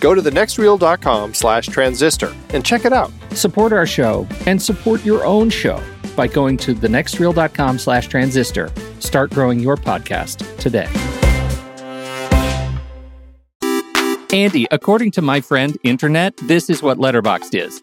go to thenextreel.com slash transistor and check it out. Support our show and support your own show by going to thenextreel.com slash transistor. Start growing your podcast today. Andy, according to my friend Internet, this is what Letterboxd is.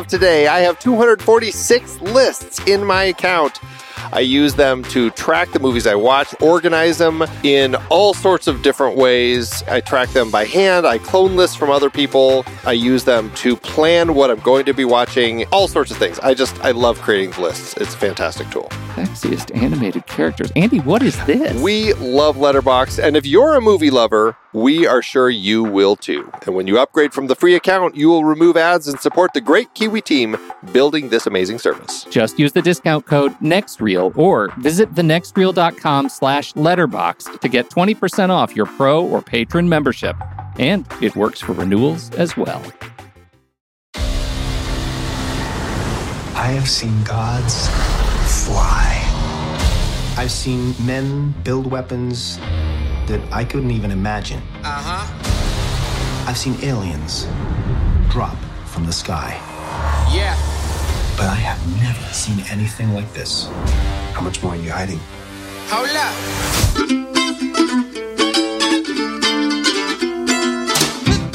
of today, I have 246 lists in my account. I use them to track the movies I watch, organize them in all sorts of different ways. I track them by hand, I clone lists from other people, I use them to plan what I'm going to be watching, all sorts of things. I just, I love creating lists. It's a fantastic tool. Sexiest animated characters. Andy, what is this? We love Letterboxd, and if you're a movie lover, we are sure you will too. And when you upgrade from the free account, you will remove ads and support the great Kiwi team building this amazing service. Just use the discount code NEXTREEL or visit thenextreel.com slash letterboxd to get 20% off your pro or patron membership. And it works for renewals as well. I have seen gods fly. I've seen men build weapons that I couldn't even imagine. Uh huh. I've seen aliens drop from the sky. Yeah. But I have never seen anything like this. How much more are you hiding? Hold up.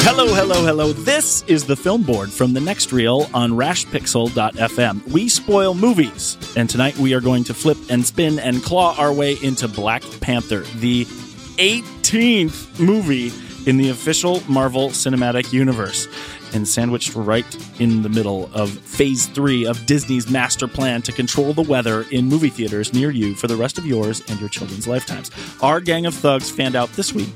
Hello, hello, hello. This is the film board from the next reel on rashpixel.fm. We spoil movies, and tonight we are going to flip and spin and claw our way into Black Panther, the 18th movie in the official Marvel Cinematic Universe, and sandwiched right in the middle of phase three of Disney's master plan to control the weather in movie theaters near you for the rest of yours and your children's lifetimes. Our gang of thugs fanned out this week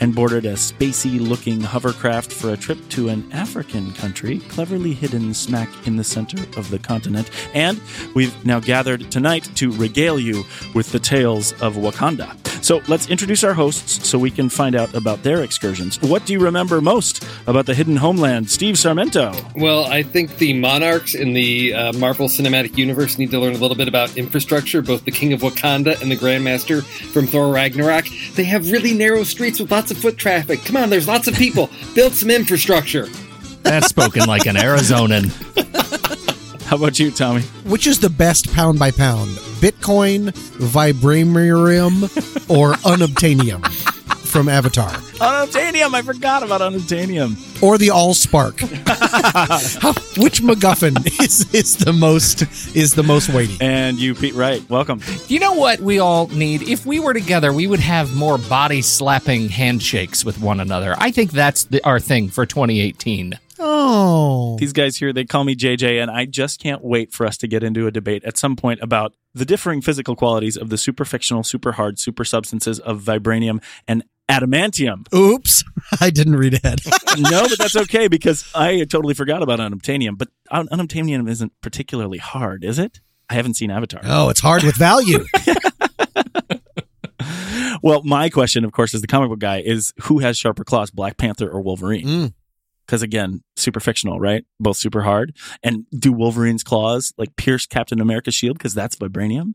and boarded a spacey looking hovercraft for a trip to an African country, cleverly hidden smack in the center of the continent. And we've now gathered tonight to regale you with the tales of Wakanda. So let's introduce our hosts so we can find out about their excursions. What do you remember most about the hidden homeland? Steve Sarmento. Well, I think the monarchs in the uh, Marvel Cinematic Universe need to learn a little bit about infrastructure. Both the King of Wakanda and the Grandmaster from Thor Ragnarok. They have really narrow streets with lots of foot traffic. Come on, there's lots of people. Build some infrastructure. That's spoken like an Arizonan. How about you, Tommy? Which is the best pound by pound? Bitcoin, vibranium, or unobtainium from Avatar? Unobtainium. I forgot about unobtainium. Or the all spark? Which MacGuffin is, is the most is the most weighty? And you, Pete Wright. Welcome. You know what we all need? If we were together, we would have more body slapping handshakes with one another. I think that's the, our thing for 2018. Oh, These guys here, they call me JJ, and I just can't wait for us to get into a debate at some point about the differing physical qualities of the super fictional, super hard, super substances of vibranium and adamantium. oops! I didn't read ahead. no, but that's okay because I totally forgot about unobtainium. But un- unobtainium isn't particularly hard, is it? I haven't seen Avatar. Oh, it's hard with value. Well, my question, of course, as the comic book guy, is who has sharper claws, Black Panther or Wolverine? Mm. Because again, super fictional, right? Both super hard. And do Wolverine's claws like pierce Captain America's shield because that's vibranium?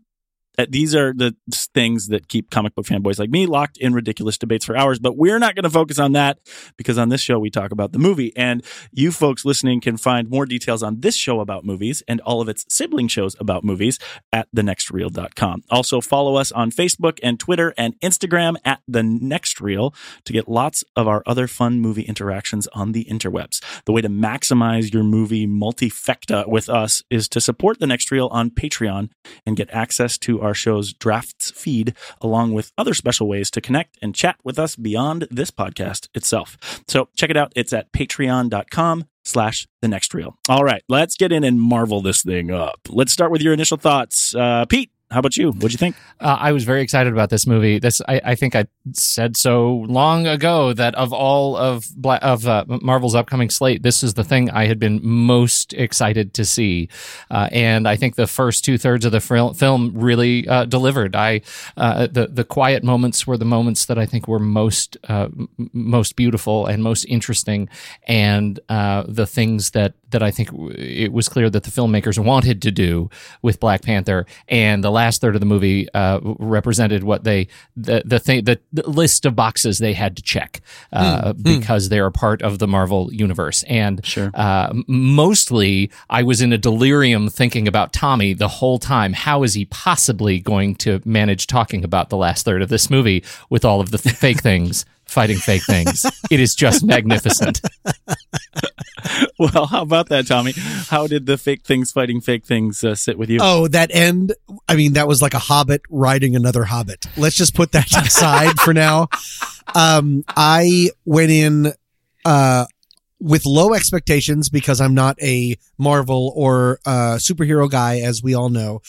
Uh, these are the things that keep comic book fanboys like me locked in ridiculous debates for hours. But we're not going to focus on that because on this show we talk about the movie. And you folks listening can find more details on this show about movies and all of its sibling shows about movies at thenextreel.com. Also follow us on Facebook and Twitter and Instagram at the next reel to get lots of our other fun movie interactions on the interwebs. The way to maximize your movie multifecta with us is to support the next reel on Patreon and get access to our show's drafts feed, along with other special ways to connect and chat with us beyond this podcast itself. So check it out. It's at patreon.com slash the next reel. All right, let's get in and marvel this thing up. Let's start with your initial thoughts. Uh, Pete, how about you? What'd you think? Uh, I was very excited about this movie. This, I, I think, I said so long ago that of all of Bla- of uh, Marvel's upcoming slate, this is the thing I had been most excited to see, uh, and I think the first two thirds of the fil- film really uh, delivered. I uh, the the quiet moments were the moments that I think were most uh, m- most beautiful and most interesting, and the things that that I think it was clear that the filmmakers wanted to do with Black Panther, and the third of the movie uh, represented what they the the thing the, the list of boxes they had to check uh, because they are part of the Marvel universe, and Sure. uh, mostly I was in a delirium thinking about Tommy the whole time. How is he possibly going to manage talking about the last third of this movie with all of the fake things? Fighting fake things. It is just magnificent. Well, how about that, Tommy? How did the fake things fighting fake things uh, sit with you? Oh, that end. I mean, that was like a hobbit riding another hobbit. Let's just put that aside for now. Um, I went in, uh, with low expectations because I'm not a Marvel or uh, superhero guy, as we all know.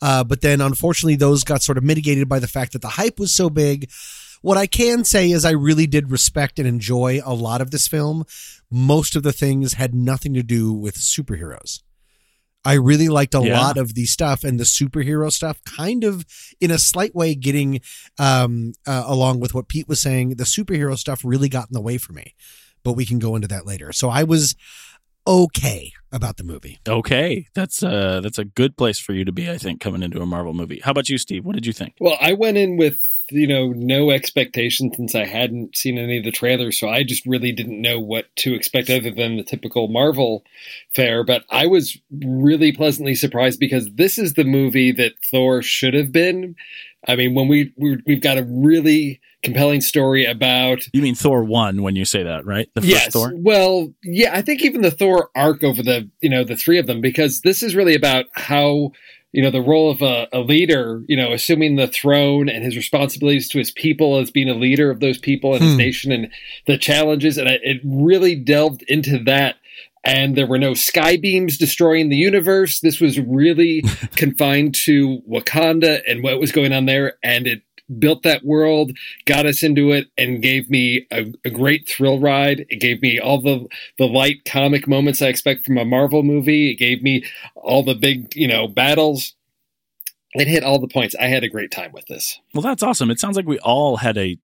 Uh, but then unfortunately, those got sort of mitigated by the fact that the hype was so big. What I can say is I really did respect and enjoy a lot of this film. Most of the things had nothing to do with superheroes. I really liked a Yeah. lot of the stuff and the superhero stuff, kind of in a slight way, getting um, uh, along with what Pete was saying. The superhero stuff really got in the way for me, but we can go into that later. So I was okay about the movie. Okay, that's uh that's a good place for you to be, I think, coming into a Marvel movie. How about you, Steve? What did you think? Well, I went in with you know no expectation since I hadn't seen any of the trailers, so I just really didn't know what to expect other than the typical Marvel fare. But I was really pleasantly surprised because this is the movie that Thor should have been. I mean, when we, we we've got a really compelling story about You mean Thor one when you say that, right? The first yes. Thor. Well, yeah, I think even the Thor arc over the you know the three of them because this is really about how you know the role of a, a leader, you know, assuming the throne and his responsibilities to his people as being a leader of those people and his Hmm. nation and the challenges, and it, it really delved into that. And there were no sky beams destroying the universe. This was really confined to Wakanda and what was going on there, and it built that world, got us into it, and gave me a, a great thrill ride. It gave me all the the light comic moments I expect from a Marvel movie. It gave me all the big, you know, battles. It hit all the points. I had a great time with this. Well, that's awesome. It sounds like we all had a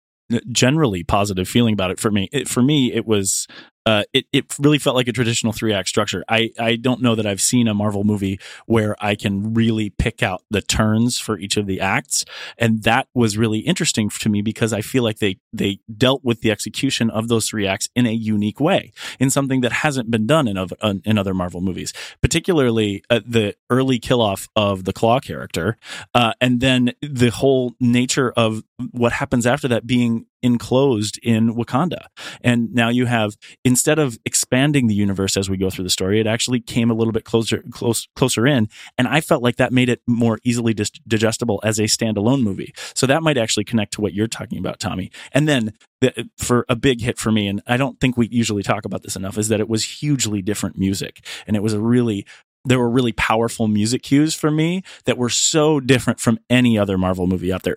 generally positive feeling about it. For me, it, for me, it was uh, it it really felt like a traditional three act structure. I I don't know that I've seen a Marvel movie where I can really pick out the turns for each of the acts, and that was really interesting to me because I feel like they they dealt with the execution of those three acts in a unique way, in something that hasn't been done in of, in other Marvel movies, particularly uh, the early kill off of the Klaue character, uh, and then the whole nature of what happens after that being enclosed in Wakanda. And now you have instead of expanding the universe as we go through the story, it actually came a little bit closer close closer in, and I felt like that made it more easily digestible as a standalone movie. So that might actually connect to what you're talking about, Tommy. And then the, for a big hit for me, and I don't think we usually talk about this enough, is that it was hugely different music, and it was a really there were really powerful music cues for me that were so different from any other Marvel movie out there.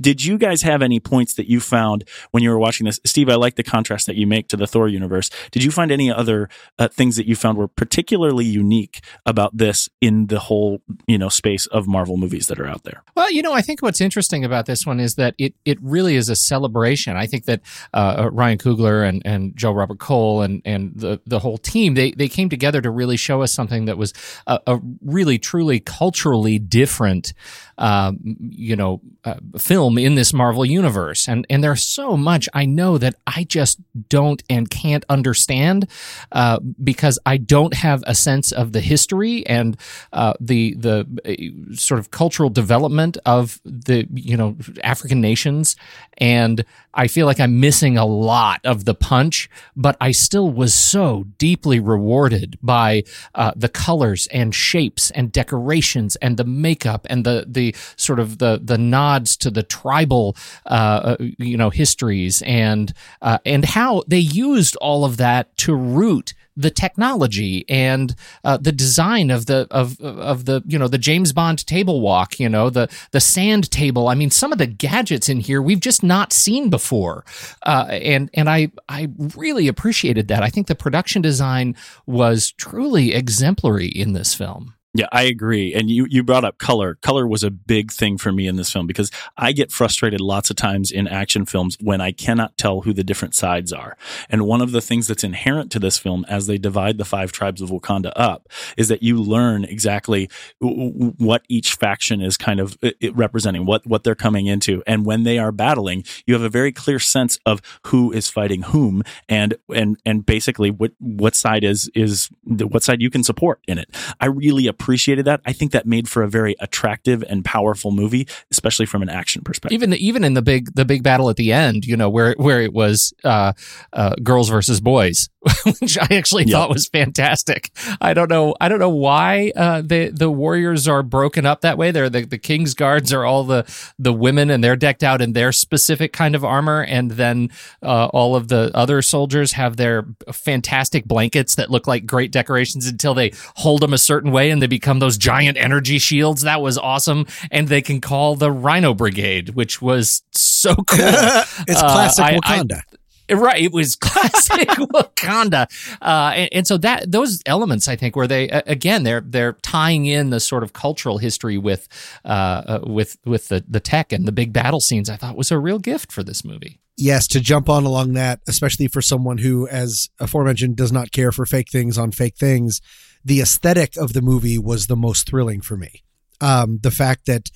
Did you guys have any points that you found when you were watching this? Steve, I like the contrast that you make to the Thor universe. Did you find any other uh, things that you found were particularly unique about this in the whole, you know, space of Marvel movies that are out there? Well, you know, I think what's interesting about this one is that it it really is a celebration. I think that uh, Ryan Coogler and, and Joe Robert Cole and and the the whole team they they came together to really show us something that was a, a really truly culturally different, um, you know, uh, film in this Marvel universe. And and there's so much I know that I just don't and can't understand uh, because I don't have a sense of the history and uh, the the uh, sort of cultural development of the you know African nations, and I feel like I'm missing a lot of the punch. But I still was so deeply rewarded by uh, the colors and shapes and decorations and the makeup and the the sort of the the nods to the tribal uh, you know histories and uh, and how they used all of that to root the technology and uh, the design of the of of the you know the James Bond table walk, you know the the sand table. I mean, some of the gadgets in here we've just not seen before, uh, and and I I really appreciated that. I think the production design was truly exemplary in this film. Yeah, I agree. And you, you brought up color. Color was a big thing for me in this film because I get frustrated lots of times in action films when I cannot tell who the different sides are. And one of the things that's inherent to this film as they divide the five tribes of Wakanda up is that you learn exactly what each faction is kind of representing, what, what they're coming into. And when they are battling, you have a very clear sense of who is fighting whom and, and, and basically what, what side is, is what side you can support in it. I really appreciated that. I think that made for a very attractive and powerful movie, especially from an action perspective. Even the, even in the big the big battle at the end, you know, where where it was uh, uh, girls versus boys, which I actually thought was fantastic. I don't know I don't know why uh, the the warriors are broken up that way. They're the, the king's guards are all the the women and they're decked out in their specific kind of armor, and then uh, all of the other soldiers have their fantastic blankets that look like great decorations until they hold them a certain way and they become those giant energy shields. That was awesome. And they can call the Rhino Brigade, which was so cool. it's classic uh, Wakanda. I, right it was classic wakanda uh, and, and, so that those elements i think where they again they're they're tying in the sort of cultural history with uh, uh, with with the the tech and the big battle scenes i thought was a real gift for this movie yes to jump on along that especially for someone who as aforementioned does not care for fake things on fake things the aesthetic of the movie was the most thrilling for me. Um, the fact that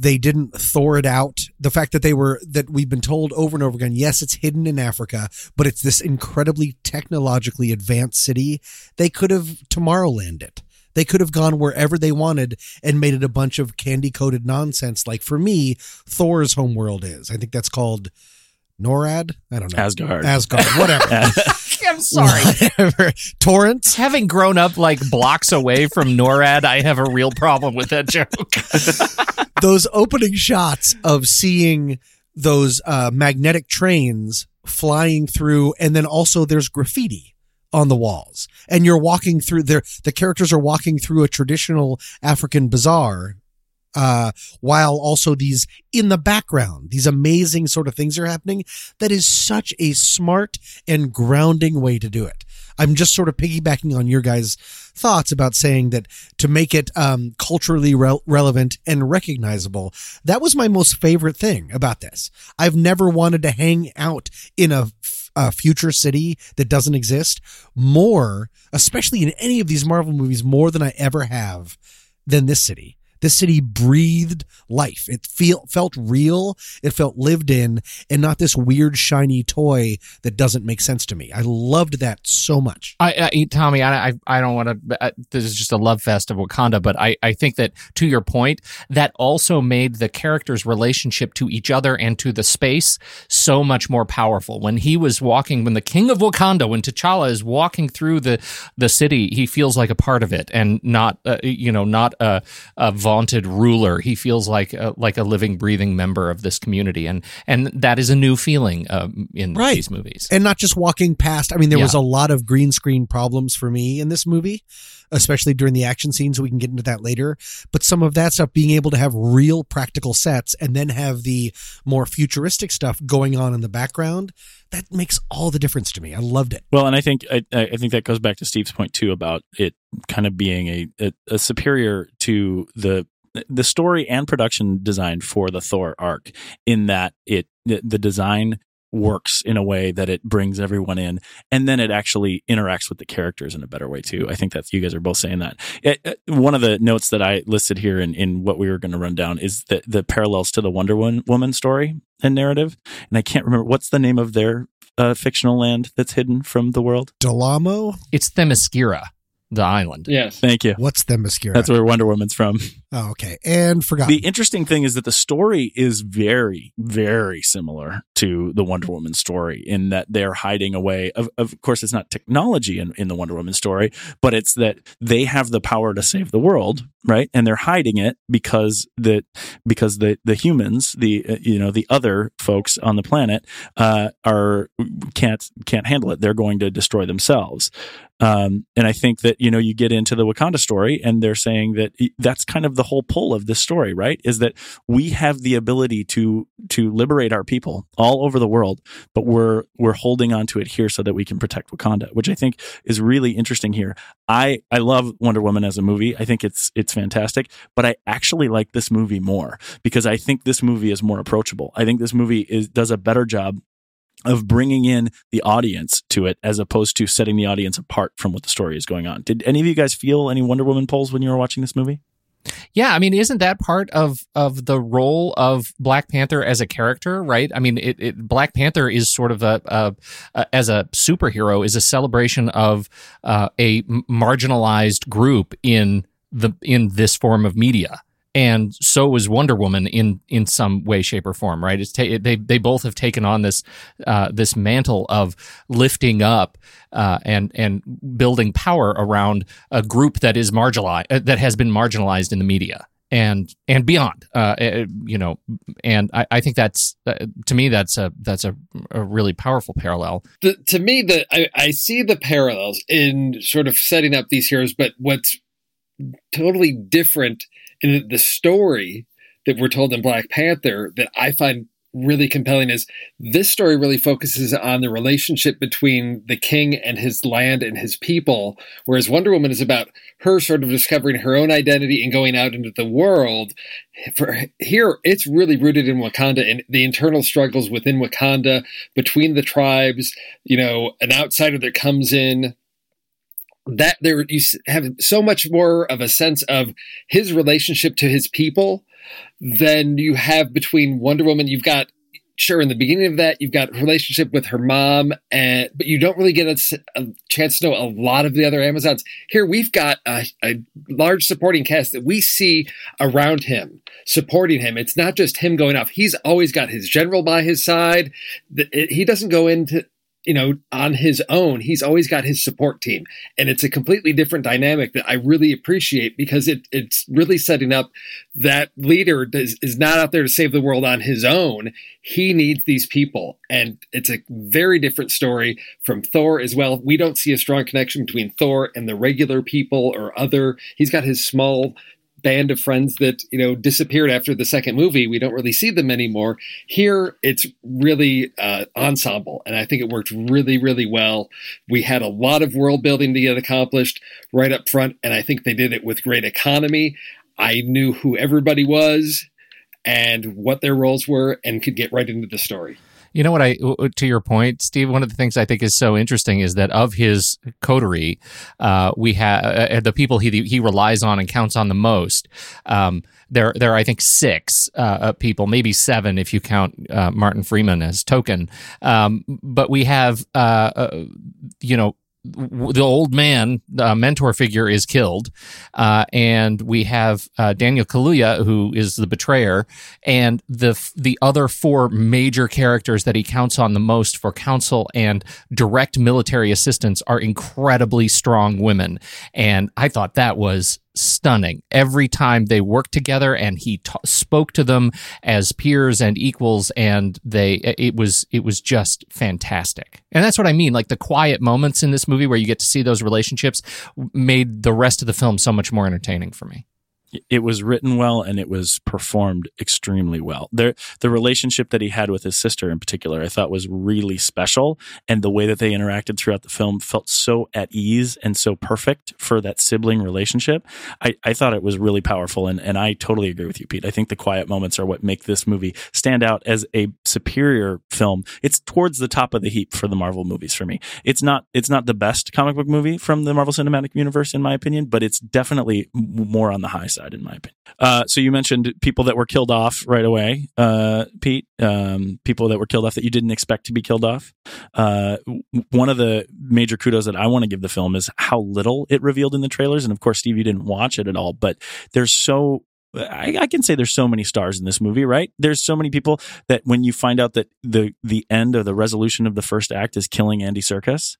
they didn't Thor it out, the fact that they were, that we've been told over and over again, yes, it's hidden in Africa, but it's this incredibly technologically advanced city. They could have Tomorrowland it. They could have gone wherever they wanted and made it a bunch of candy coated nonsense. Like for me, Thor's homeworld is. I think that's called NORAD. I don't know. Asgard. Asgard. Whatever. I'm sorry. Whatever. Torrance. Having grown up like blocks away from NORAD, I have a real problem with that joke. those opening shots of seeing those uh, magnetic trains flying through, and then also there's graffiti on the walls, and you're walking through there. The characters are walking through a traditional African bazaar uh, while also these in the background, these amazing sort of things are happening. That is such a smart and grounding way to do it. I'm just sort of piggybacking on your guys' thoughts about saying that to make it um, culturally re- relevant and recognizable. That was my most favorite thing about this. I've never wanted to hang out in a a future city that doesn't exist more, especially in any of these Marvel movies, more than I ever have than this city. This city breathed life. It feel, felt real. It felt lived in and not this weird shiny toy that doesn't make sense to me. I loved that so much. I, I Tommy, I, I, I don't want to, uh, this is just a love fest of Wakanda, but I, I think that to your point, that also made the characters' relationship to each other and to the space so much more powerful. When he was walking, when the king of Wakanda, when T'Challa is walking through the, the city, he feels like a part of it and not, uh, you know, not a, a vaunted ruler. He feels like a, like a living, breathing member of this community, and and that is a new feeling um, in Right. these movies. and not just walking past. I mean, there was a lot of green screen problems for me in this movie, especially during the action scenes. We can get into that later. But some of that stuff, being able to have real practical sets and then have the more futuristic stuff going on in the background, that makes all the difference to me. I loved it. Well, and I think I, I think that goes back to Steve's point too about it kind of being a, a, a superior to the the story and production design for the Thor arc in that it the, the design works in a way that it brings everyone in and then it actually interacts with the characters in a better way too. I think that you guys are both saying that. It, it- one of the notes that I listed here in, in what we were going to run down is the, the parallels to the Wonder Woman, Woman story and narrative. And I can't remember what's the name of their uh, fictional land that's hidden from the world. Delamo? It's Themyscira, the island. Yes. Thank you. What's the mascara? That's where Wonder Woman's from. Oh, okay. And forgot. The interesting thing is that the story is very, very similar to the Wonder Woman story in that they're hiding away. Of, of course, it's not technology in, in the Wonder Woman story, but it's that they have the power to save the world, right? And they're hiding it because the because the the humans, the uh, you know the other folks on the planet, uh, are can't can't handle it. They're going to destroy themselves. Um, and I think that, you know, you get into the Wakanda story and they're saying that that's kind of the whole pull of this story, right? Is that we have the ability to, to liberate our people all over the world, but we're, we're holding on to it here so that we can protect Wakanda, which I think is really interesting here. I, I love Wonder Woman as a movie. I think it's, it's fantastic, but I actually like this movie more because I think this movie is more approachable. I think this movie is, does a better job of bringing in the audience to it as opposed to setting the audience apart from what the story is going on. Did any of you guys feel any Wonder Woman polls when you were watching this movie? Yeah, I mean, isn't that part of of the role of Black Panther as a character, right? I mean, it, it Black Panther is sort of a, a, a as a superhero is a celebration of uh, a marginalized group in the in this form of media. And so is Wonder Woman in in some way, shape, or form, right? It's ta- they they both have taken on this uh, this mantle of lifting up uh, and and building power around a group that is marginalized uh, that has been marginalized in the media and and beyond uh, uh, you know and I, I think that's uh, to me that's a that's a, a really powerful parallel the, to me, the I, I see the parallels in sort of setting up these heroes, but what's totally different in the story that we're told in Black Panther that I find really compelling is this story really focuses on the relationship between the king and his land and his people, whereas Wonder Woman is about her sort of discovering her own identity and going out into the world. For here, it's really rooted in Wakanda and the internal struggles within Wakanda between the tribes. You know, an outsider that comes in that there you have so much more of a sense of his relationship to his people than you have between Wonder Woman. You've got sure in the beginning of that you've got a relationship with her mom and but you don't really get a chance to know a lot of the other amazons. Here we've got a, a large supporting cast that we see around him supporting him. It's not just him going off. He's always got his general by his side. He doesn't go into you know on his own he's always got his support team. And it's a completely different dynamic that i really appreciate because it, it's really setting up that leader does, is not out there to save the world on his own. He needs these people. And it's a very different story from thor as well. We don't see a strong connection between thor and the regular people or other. He's got his small band of friends that you know disappeared after the second movie. We don't really see them anymore. Here it's really uh, ensemble and i think it worked really really well. We had a lot of world building to get accomplished right up front and i think they did it with great economy. I knew who everybody was and what their roles were and could get right into the story You know what I to your point, Steve. One of the things I think is so interesting is that of his coterie, uh, we have uh, the people he he relies on and counts on the most. Um, there, there are I think six uh, uh, people, maybe seven if you count uh, Martin Freeman as token. Um, but we have, uh, uh, you know, the old man, the mentor figure, is killed, uh, and we have uh, Daniel Kaluuya, who is the betrayer, and the the other four major characters that he counts on the most for counsel and direct military assistance are incredibly strong women, and I thought that was stunning. Every time they worked together and he ta- spoke to them as peers and equals and they it was it was just fantastic. And that's what i mean. Like the quiet moments in this movie where you get to see those relationships made the rest of the film so much more entertaining for me it was written well and it was performed extremely well. There, the relationship that he had with his sister in particular, I thought was really special. And the way that they interacted throughout the film felt so at ease and so perfect for that sibling relationship. I, I thought it was really powerful. And, and I totally agree with you, Pete. I think the quiet moments are what make this movie stand out as a superior film. It's towards the top of the heap for the Marvel movies for me. It's not, it's not the best comic book movie from the Marvel Cinematic Universe, in my opinion, but it's definitely more on the high side in my opinion. Uh, so you mentioned people that were killed off right away, uh, Pete. Um, people that were killed off that you didn't expect to be killed off. Uh, one of the major kudos that I want to give the film is how little it revealed in the trailers. And of course, Steve, you didn't watch it at all, but there's so I, I, can say there's so many stars in this movie, right? There's so many people that when you find out that the the end of the resolution of the first act is killing Andy Serkis,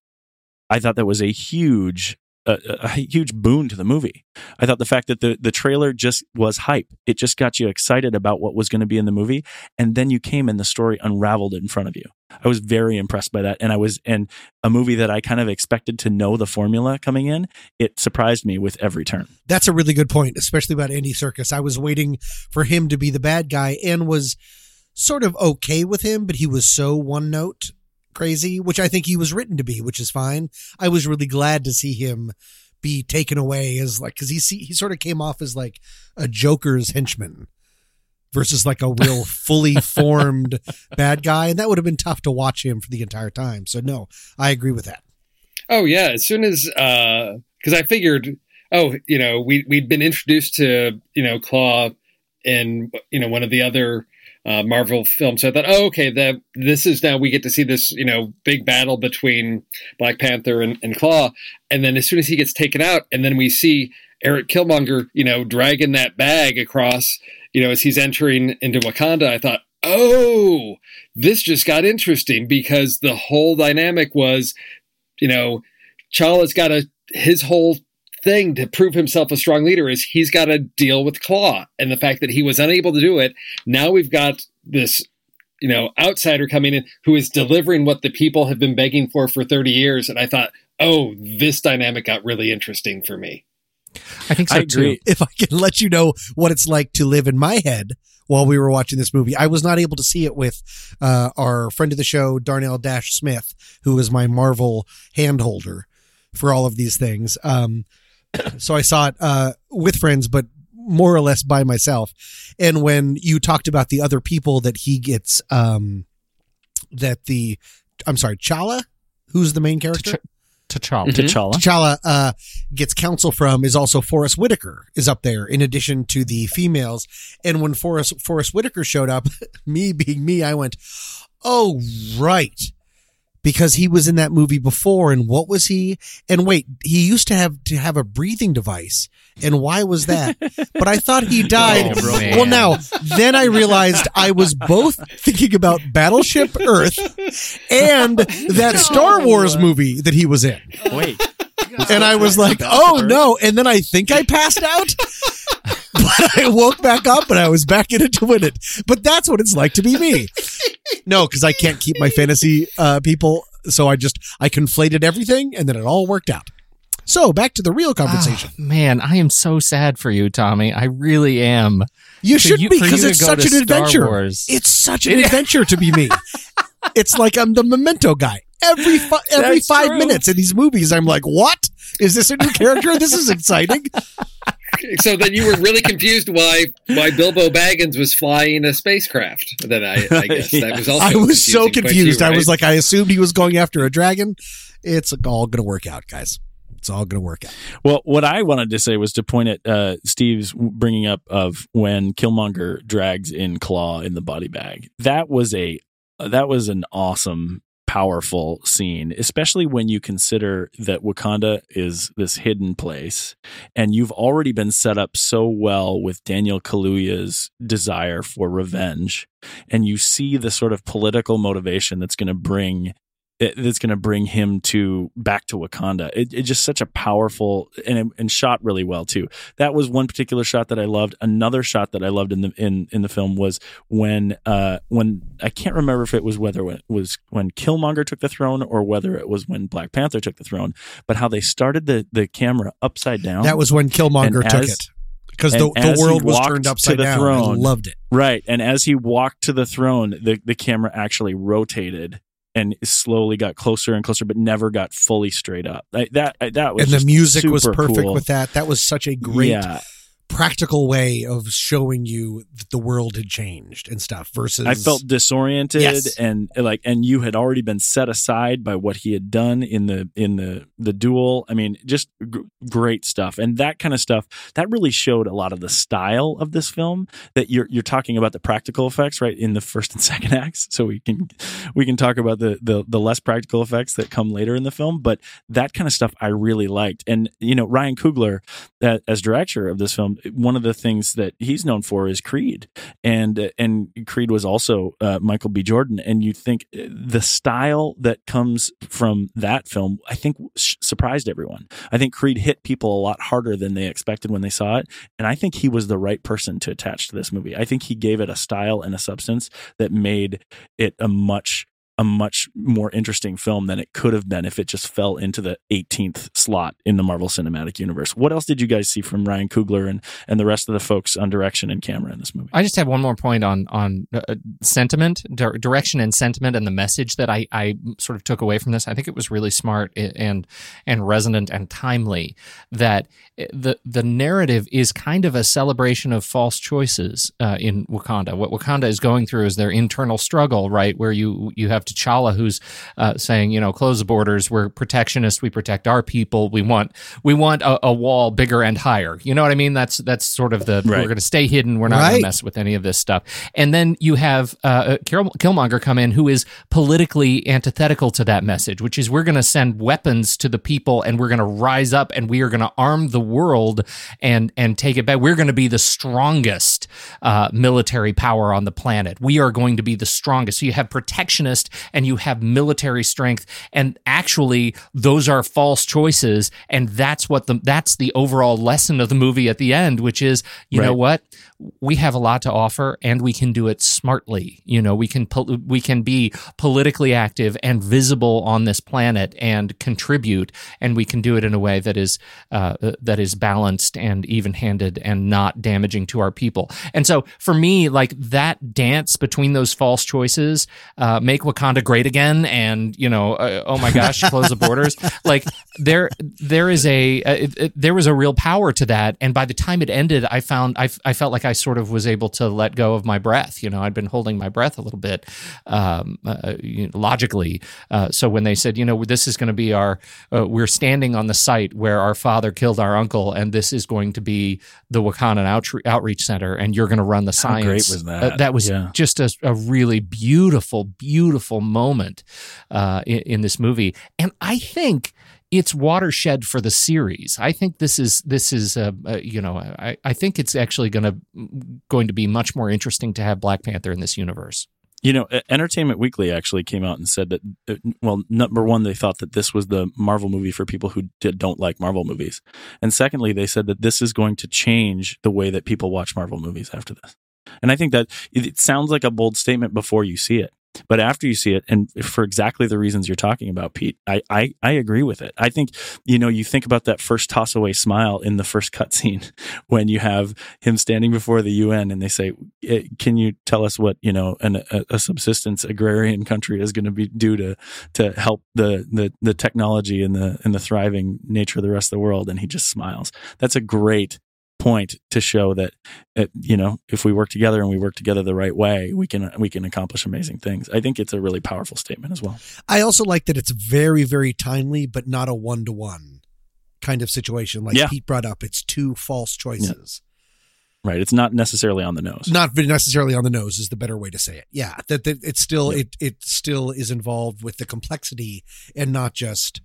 I thought that was a huge a, a, huge boon to the movie. I thought the fact that the the trailer just was hype. It just got you excited about what was going to be in the movie, and then you came and the story unraveled in front of you. I was very impressed by that, and I was and a movie that I kind of expected to know the formula coming in. It surprised me with every turn. That's a really good point, especially about Andy Serkis. I was waiting for him to be the bad guy and was sort of okay with him, but he was so one note crazy, which I think he was written to be, which is fine. I was really glad to see him be taken away as like because he see, he sort of came off as like a Joker's henchman versus like a real fully formed bad guy, and that would have been tough to watch him for the entire time. So no, I agree with that. Oh yeah, as soon as because uh, I figured, oh, you know, we we'd been introduced to you know Klaue and you know one of the other uh, Marvel film. So I thought, oh, okay, that this is now we get to see this, you know, big battle between Black Panther and, and Klaue. And then as soon as he gets taken out, and then we see Eric Killmonger, you know, dragging that bag across, you know, as he's entering into Wakanda, I thought, oh, this just got interesting because the whole dynamic was, you know, T'Challa's got a his whole thing to prove himself a strong leader is he's got to deal with Klaue and the fact that he was unable to do it. Now we've got this, you know, outsider coming in who is delivering what the people have been begging for for 30 years. And I thought, oh, this dynamic got really interesting for me. I think so I agree. Too. If I can let you know what it's like to live in my head while we were watching this movie, I was not able to see it with uh, our friend of the show, Darnell Dash Smith, who is my Marvel handholder for all of these things. Um, so I saw it uh, with friends, but more or less by myself. And when you talked about the other people that he gets, um, that the, I'm sorry, Chala, who's the main character? T'Challa. Mm-hmm. T'Challa. T'Challa uh, gets counsel from is also Forest Whitaker is up there in addition to the females. And when Forest Forest Whitaker showed up, me being me, I went, "Oh right, because he was in that movie before and what was he? And wait he used to have to have a breathing device and why was that? But i thought he died. oh, well now then i realized i was both thinking about battleship earth and that star wars movie that he was in. Wait. And i was like oh no. And then i think i passed out but I woke back up and I was back in it to win it. But that's what it's like to be me. No, because I can't keep my fantasy uh, people, so I just I conflated everything and then it all worked out. So back to the real conversation. Oh, man, I am so sad for you, Tommy. I really am. You should you, be because it's such an adventure. Wars. It's such an adventure to be me. it's like I'm the memento guy. Every every That's five true. minutes in these movies, I'm like, "What is this a new character? this is exciting." so then you were really confused why why Bilbo Baggins was flying a spacecraft. Then I, I guess yeah. that was also. I was so confused. You, right? I was like, I assumed he was going after a dragon. It's all going to work out, guys. It's all going to work out. Well, what I wanted to say was to point at uh, Steve's bringing up of when Killmonger drags in Klaue in the body bag. That was a that was an awesome powerful scene, especially when you consider that Wakanda is this hidden place and you've already been set up so well with Daniel Kaluuya's desire for revenge. And you see the sort of political motivation that's going to bring it, that's going to bring him to back to Wakanda. It, it's just such a powerful and and shot really well too. That was one particular shot that I loved. Another shot that I loved in the in in the film was when uh when I can't remember if it was whether it was when Killmonger took the throne or whether it was when Black Panther took the throne, but how they started the the camera upside down. That was when Killmonger took as- it because the, the world was turned to upside the down. throne- I loved it. Right. And as he walked to the throne, the, the camera actually rotated and slowly got closer and closer, but never got fully straight up. I, that I- that was And the music was perfect cool. with that. That was such a great Yeah, practical way of showing you that the world had changed and stuff versus I felt disoriented Yes. and like, and you had already been set aside by what he had done in the in the the duel. I mean, just g- great stuff, and that kind of stuff that really showed a lot of the style of this film. That you're you're talking about the practical effects, right, in the first and second acts. So we can we can talk about the the the less practical effects that come later in the film, but that kind of stuff I really liked. And you know, Ryan Coogler, uh, as director of this film, one of the things that he's known for is Creed, and uh, and Creed was also uh, Michael B. Jordan. And you think uh, the style that comes from that film, I think, surprised everyone. I think Creed hit people a lot harder than they expected when they saw it, and I think he was the right person to attach to this movie. I think he gave it a style and a substance that made it a much a much more interesting film than it could have been if it just fell into the 18th slot in the Marvel Cinematic Universe. What else did you guys see from Ryan Coogler and, and the rest of the folks on direction and camera in this movie? I just have one more point on on uh, sentiment, dir- direction, and sentiment, and the message that I, I sort of took away from this. I think it was really smart and and resonant and timely. That uh, the the narrative is kind of a celebration of false choices uh, in Wakanda. What Wakanda is going through is their internal struggle, right? Where you you have T'Challa who's uh, saying, you know, close the borders. We're protectionist. We protect our people. We want we want a, a wall bigger and higher. You know what I mean? That's that's sort of the Right. we're going to stay hidden. We're not going to mess with any of this stuff. And then you have uh, uh, Kill- Killmonger come in, who is politically antithetical to that message, which is we're going to send weapons to the people, and we're going to rise up, and we are going to arm the world and and take it back. We're going to be the strongest uh, military power on the planet. We are going to be the strongest. So you have protectionist and you have military strength, and actually those are false choices, and that's what the that's the overall lesson of the movie at the end, which is you know what? We have a lot to offer and we can do it smartly. You know we can we can be politically active and visible on this planet and contribute. And we can do it in a way that is uh, that is balanced and even-handed and not damaging to our people. And so for me like that dance between those false choices uh, make wakanda great again and you know uh, oh my gosh close the borders. Like there there is a uh, it, it- there was a real power to that. And by the time it ended i found I, I felt like i sort of was able to let go of my breath. You know i'd been holding my breath a little bit um, uh, you know, logically. Uh, so when they said you know this is going to be our uh, we're standing on the site where our father killed our uncle and this is going to be the wakandan outre- outreach center and you're going to run the How science. great was that? Uh, that was Yeah. just a, a really beautiful beautiful moment uh, in, in this movie and i think it's watershed for the series. I think this is this is uh, uh, you know I, I think it's actually going to going to be much more interesting to have Black Panther in this universe. You know, Entertainment Weekly actually came out and said that, uh, well, number one, they thought that this was the Marvel movie for people who did, don't like Marvel movies. And secondly, they said that this is going to change the way that people watch Marvel movies after this. And I think that it sounds like a bold statement before you see it. But after you see it, and for exactly the reasons you're talking about, Pete, I, I, I agree with it. I think, you know, you think about that first toss away smile in the first cutscene when you have him standing before the UN and they say, eh, "Can you tell us what you know an, a, a subsistence agrarian country is going to be due to to help the, the the technology and the and the thriving nature of the rest of the world?" And he just smiles. That's a great point to show that uh, you know if we work together and we work together the right way we can we can accomplish amazing things i think it's a really powerful statement as well I also like that it's very, very timely, but not a one to one kind of situation. Like Yeah. Pete brought up, it's two false choices. right it's not necessarily on the nose Not necessarily on the nose is the better way to say it. Yeah, that, that it's still it it still is involved with the complexity and not just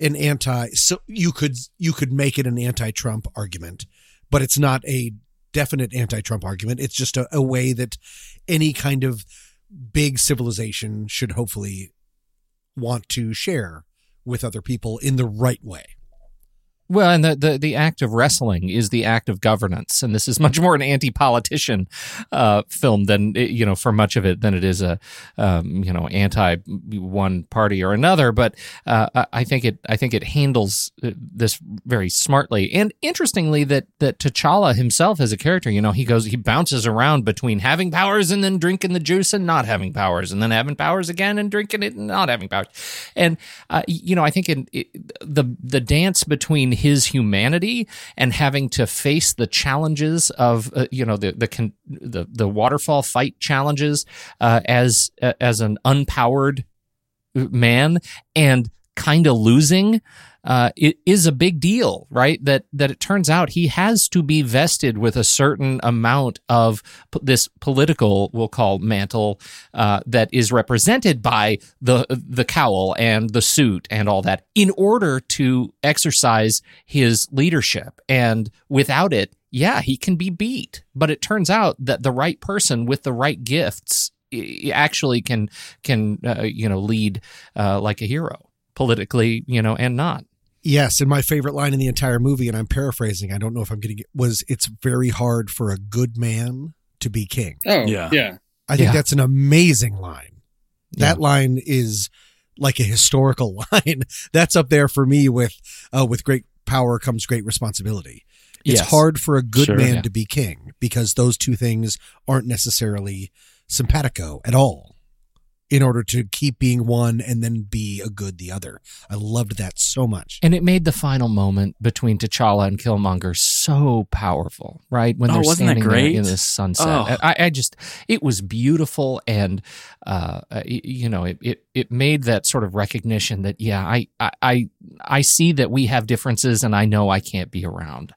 an anti. So you could you could make it an anti-Trump argument, but it's not a definite anti-Trump argument. It's just a, a way that any kind of big civilization should hopefully want to share with other people in the right way. Well, and the, the, the act of wrestling is the act of governance, and this is much more an anti-politician uh, film than you know for much of it than it is a um, you know anti one party or another. But uh, I think it I think it handles uh, this very smartly, and interestingly that that T'Challa himself as a character, you know, he goes he bounces around between having powers and then drinking the juice and not having powers, and then having powers again and drinking it and not having powers, and uh, you know I think in it, the the dance between his humanity and having to face the challenges of uh, you know the the con- the, the waterfall fight challenges uh, as uh, as an unpowered man and kind of losing uh, it is a big deal, right? That that it turns out he has to be vested with a certain amount of p- this political, we'll call mantle, uh, that is represented by the the cowl and the suit and all that, in order to exercise his leadership. And without it, yeah, he can be beat. But it turns out that the right person with the right gifts actually can can uh, you know lead uh, like a hero politically, you know, and not. Yes, and my favorite line in the entire movie, and I'm paraphrasing, I don't know if I'm getting it, was it's very hard for a good man to be king. Oh, Yeah. yeah. Yeah. I think Yeah. that's an amazing line. That Yeah. line is like a historical line. That's up there for me with uh, with great power comes great responsibility. It's Yes. hard for a good Sure. man Yeah. to be king because those two things aren't necessarily simpatico at all. In order to keep being one and then be a good the other, I loved that so much. And it made the final moment between T'Challa and Killmonger so powerful, right? When Oh, they're wasn't that standing there in the sunset. Oh. I, I just, it was beautiful. And, uh, uh, you know, it, it, it made that sort of recognition that, yeah, I, I, I, I see that we have differences and I know I can't be around.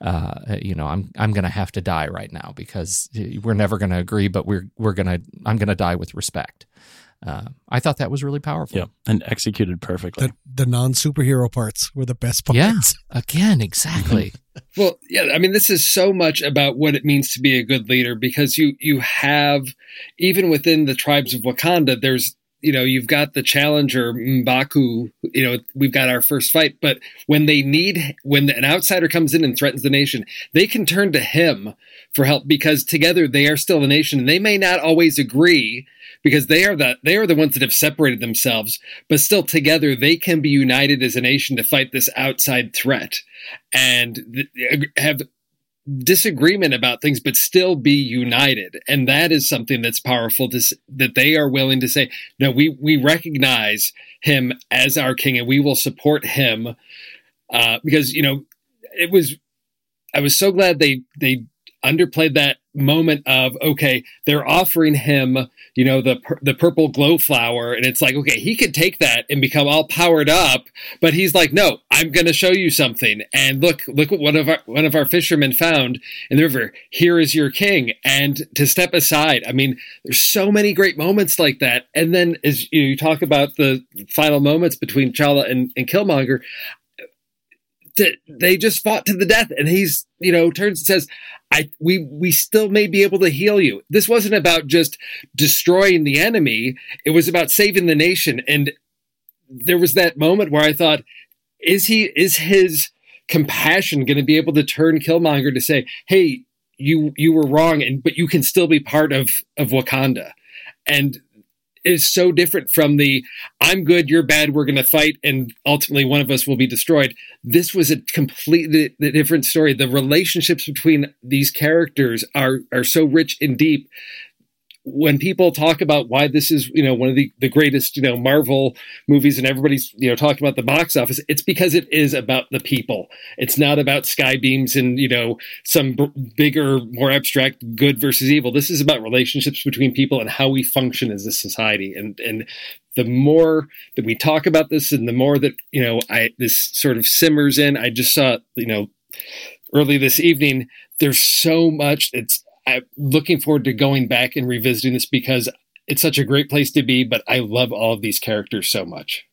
Uh, you know, I'm, I'm going to have to die right now because we're never going to agree, but we're, we're going to, I'm going to die with respect. Uh, I thought that was really powerful. Yeah, and executed perfectly. The the non superhero parts were the best parts. Yeah. Again, exactly. Well, yeah, I mean, this is so much about what it means to be a good leader because you you have even within the tribes of Wakanda, there's you know you've got the challenger Mbaku. You know, we've got our first fight, but when they need when an outsider comes in and threatens the nation, they can turn to him for help because together they are still the nation, and they may not always agree because they are the they are the ones that have separated themselves, but still together they can be united as a nation to fight this outside threat and th- have disagreement about things but still be united. And that is something that's powerful to that they are willing to say no we we recognize him as our king and we will support him. Uh because you know it was i was so glad they they underplayed that moment of okay they're offering him you know the the purple glow flower and it's like okay he could take that and become all powered up but he's like no i'm going to show you something. And look look what one of our one of our fishermen found in the river. Here is your king. And to step aside i mean there's so many great moments like that. And then as you, know, you talk about the final moments between T'Challa and, and killmonger that they just fought to the death. And he's you know turns and says i we we still may be able to heal you. This wasn't about just destroying the enemy. It was about saving the nation. And there was that moment where i thought is he is his compassion going to be able to turn killmonger to say hey you you were wrong and but you can still be part of of wakanda? And is so different from the I'm good, you're bad, we're going to fight, and ultimately one of us will be destroyed. This was a completely different story. The relationships between these characters are are so rich and deep. When people talk about why this is, you know, one of the, the greatest, you know, Marvel movies and everybody's, you know, talking about the box office, it's because it is about the people. It's not about sky beams and, you know, some b- bigger, more abstract good versus evil. This is about relationships between people and how we function as a society. And, and the more that we talk about this and the more that, you know, I, this sort of simmers in, I just saw, you know, early this evening, there's so much it's, I'm looking forward to going back and revisiting this because it's such a great place to be, but I love all of these characters so much.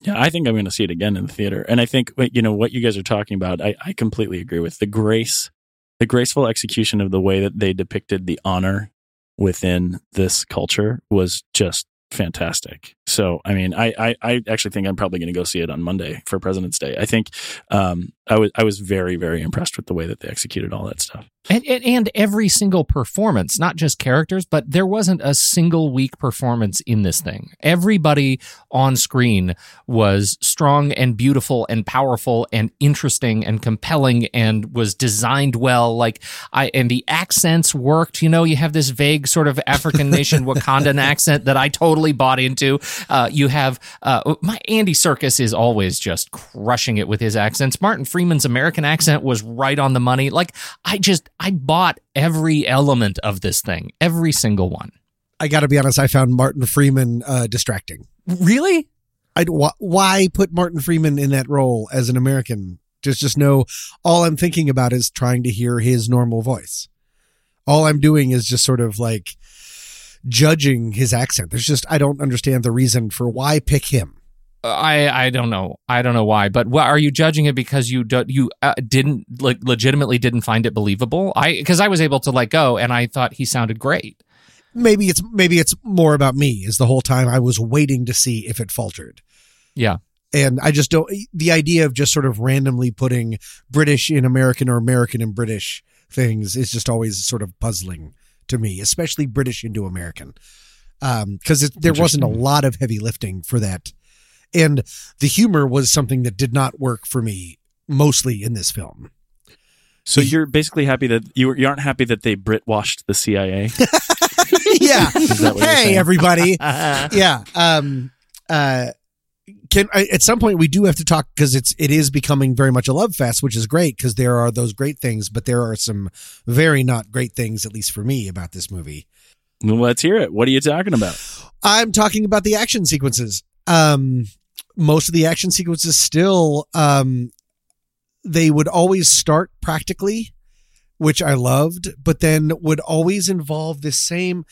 Yeah, I think I'm going to see it again in the theater. And I think, you know, what you guys are talking about, I, I completely agree with. The grace, the graceful execution of the way that they depicted the honor within this culture was just fantastic. So, I mean, I, I, I actually think I'm probably going to go see it on Monday for President's Day. I think um, I was I was very very impressed with the way that they executed all that stuff. And, and, and every single performance, not just characters, but there wasn't a single weak performance in this thing. Everybody on screen was strong and beautiful and powerful and interesting and compelling and was designed well. Like I and the accents worked. You know, you have this vague sort of African nation Wakandan accent that I totally bought into. Uh, you have uh, my Andy Serkis is always just crushing it with his accents. Martin Freeman's American accent was right on the money. Like I just I bought every element of this thing, every single one. I got to be honest. I found Martin Freeman uh, distracting. Really? I wh- why put Martin Freeman in that role as an American? Just just know all I'm thinking about is trying to hear his normal voice. All I'm doing is just sort of like judging his accent. There's just I don't understand the reason for why pick him. I I don't know. I don't know why. But what, are you judging it because you do, you uh, didn't like legitimately didn't find it believable? I because I was able to let go and I thought he sounded great. Maybe it's maybe it's more about me. Is the whole time I was waiting to see if it faltered. Yeah. And I just don't the idea of just sort of randomly putting British in American or American in British things is just always sort of puzzling to me, especially British into American. Um, cause there wasn't a lot of heavy lifting for that and the humor was something that did not work for me mostly in this film. So you're basically happy that you you aren't happy that they Brit washed the CIA. yeah. hey everybody. yeah. Um. Uh. Can I, at some point we do have to talk because it's it is becoming very much a love fest, which is great because there are those great things, but there are some very not great things, at least for me, about this movie. Well, let's hear it. What are you talking about? I'm talking about the action sequences. Um, most of the action sequences still, um, they would always start practically, which I loved, but then would always involve this same.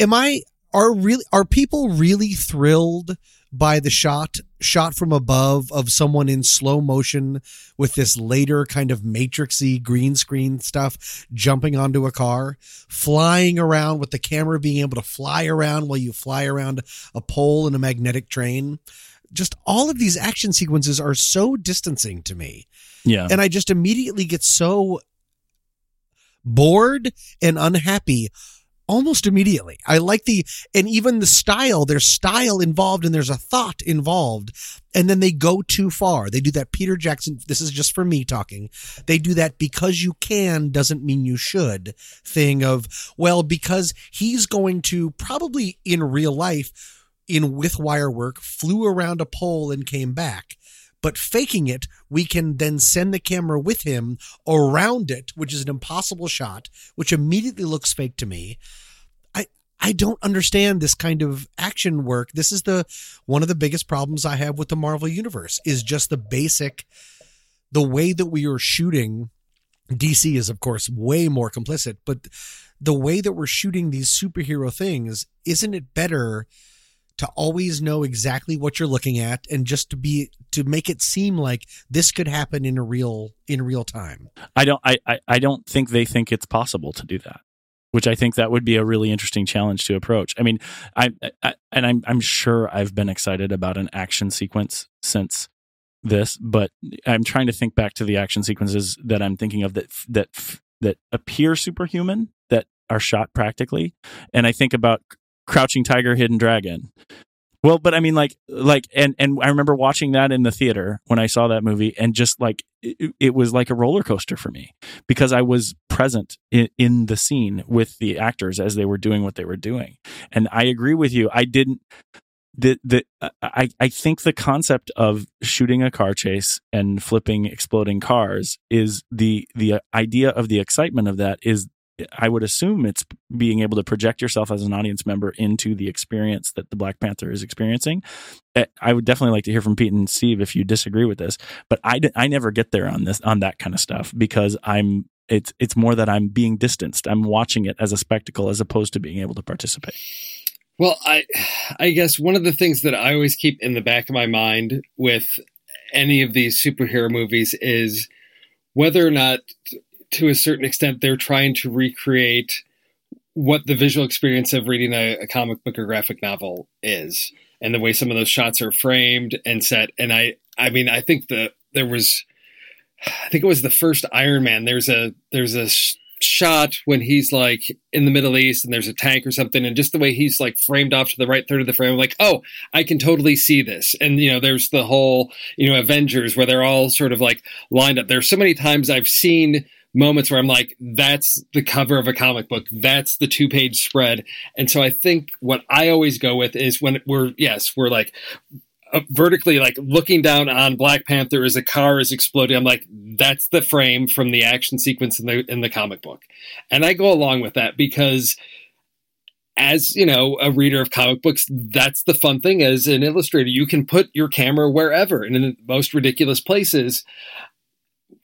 Am I are really are people really thrilled by the shot shot from above of someone in slow motion with this later kind of matrixy green screen stuff jumping onto a car flying around with the camera being able to fly around while you fly around a pole in a magnetic train just all of these action sequences are so distancing to me Yeah. and i just immediately get so bored and unhappy almost immediately. I like the, and even the style, there's style involved and there's a thought involved. And then they go too far. They do that Peter Jackson, this is just for me talking. They do that because you can doesn't mean you should thing of, well, because he's going to probably in real life, in with wire work, flew around a pole and came back but faking it, we can then send the camera with him around it, which is an impossible shot, which immediately looks fake to me. I I don't understand this kind of action work. This is the one of the biggest problems I have with the Marvel universe is just the basic the way that we are shooting DC is of course way more complicit, but the way that we're shooting these superhero things, isn't it better to always know exactly what you're looking at and just to be to make it seem like this could happen in a real in real time. I don't I, I, don't think they think it's possible to do that. Which I think that would be a really interesting challenge to approach. I mean, I, I and I'm I'm sure I've been excited about an action sequence since this, but I'm trying to think back to the action sequences that I'm thinking of that that that appear superhuman that are shot practically, and I think about Crouching Tiger, Hidden Dragon. Well, but I mean, like, like, and and I remember watching that in the theater when I saw that movie, and just like it, it was like a roller coaster for me because I was present in, in the scene with the actors as they were doing what they were doing, and I agree with you. I didn't. The the uh, I I think the concept of shooting a car chase and flipping exploding cars is the the idea of the excitement of that is I would assume it's being able to project yourself as an audience member into the experience that the Black Panther is experiencing. Eh, I would definitely like to hear from Pete and Steve if you disagree with this, but I, I never get there on this on that kind of stuff because I'm it's it's more that I'm being distanced. I'm watching it as a spectacle as opposed to being able to participate. Well, I I guess one of the things that I always keep in the back of my mind with any of these superhero movies is whether or not to a certain extent they're trying to recreate what the visual experience of reading a, a comic book or graphic novel is and the way some of those shots are framed and set. And I, I mean, I think that there was, I think it was the first Iron Man. There's a, there's a sh- shot when he's like in the Middle East and there's a tank or something. And just the way he's like framed off to the right third of the frame, I'm like, oh, I can totally see this. And, you know, there's the whole, you know, Avengers where they're all sort of like lined up. There's so many times I've seen moments where I'm like, that's the cover of a comic book. That's the two page spread. And so I think what I always go with is when we're, yes, we're like, uh, vertically like looking down on Black Panther as a car is exploding. I'm like, that's the frame from the action sequence in the in the comic book, and I go along with that because, as you know, a reader of comic books, that's the fun thing. As an illustrator, you can put your camera wherever and in the most ridiculous places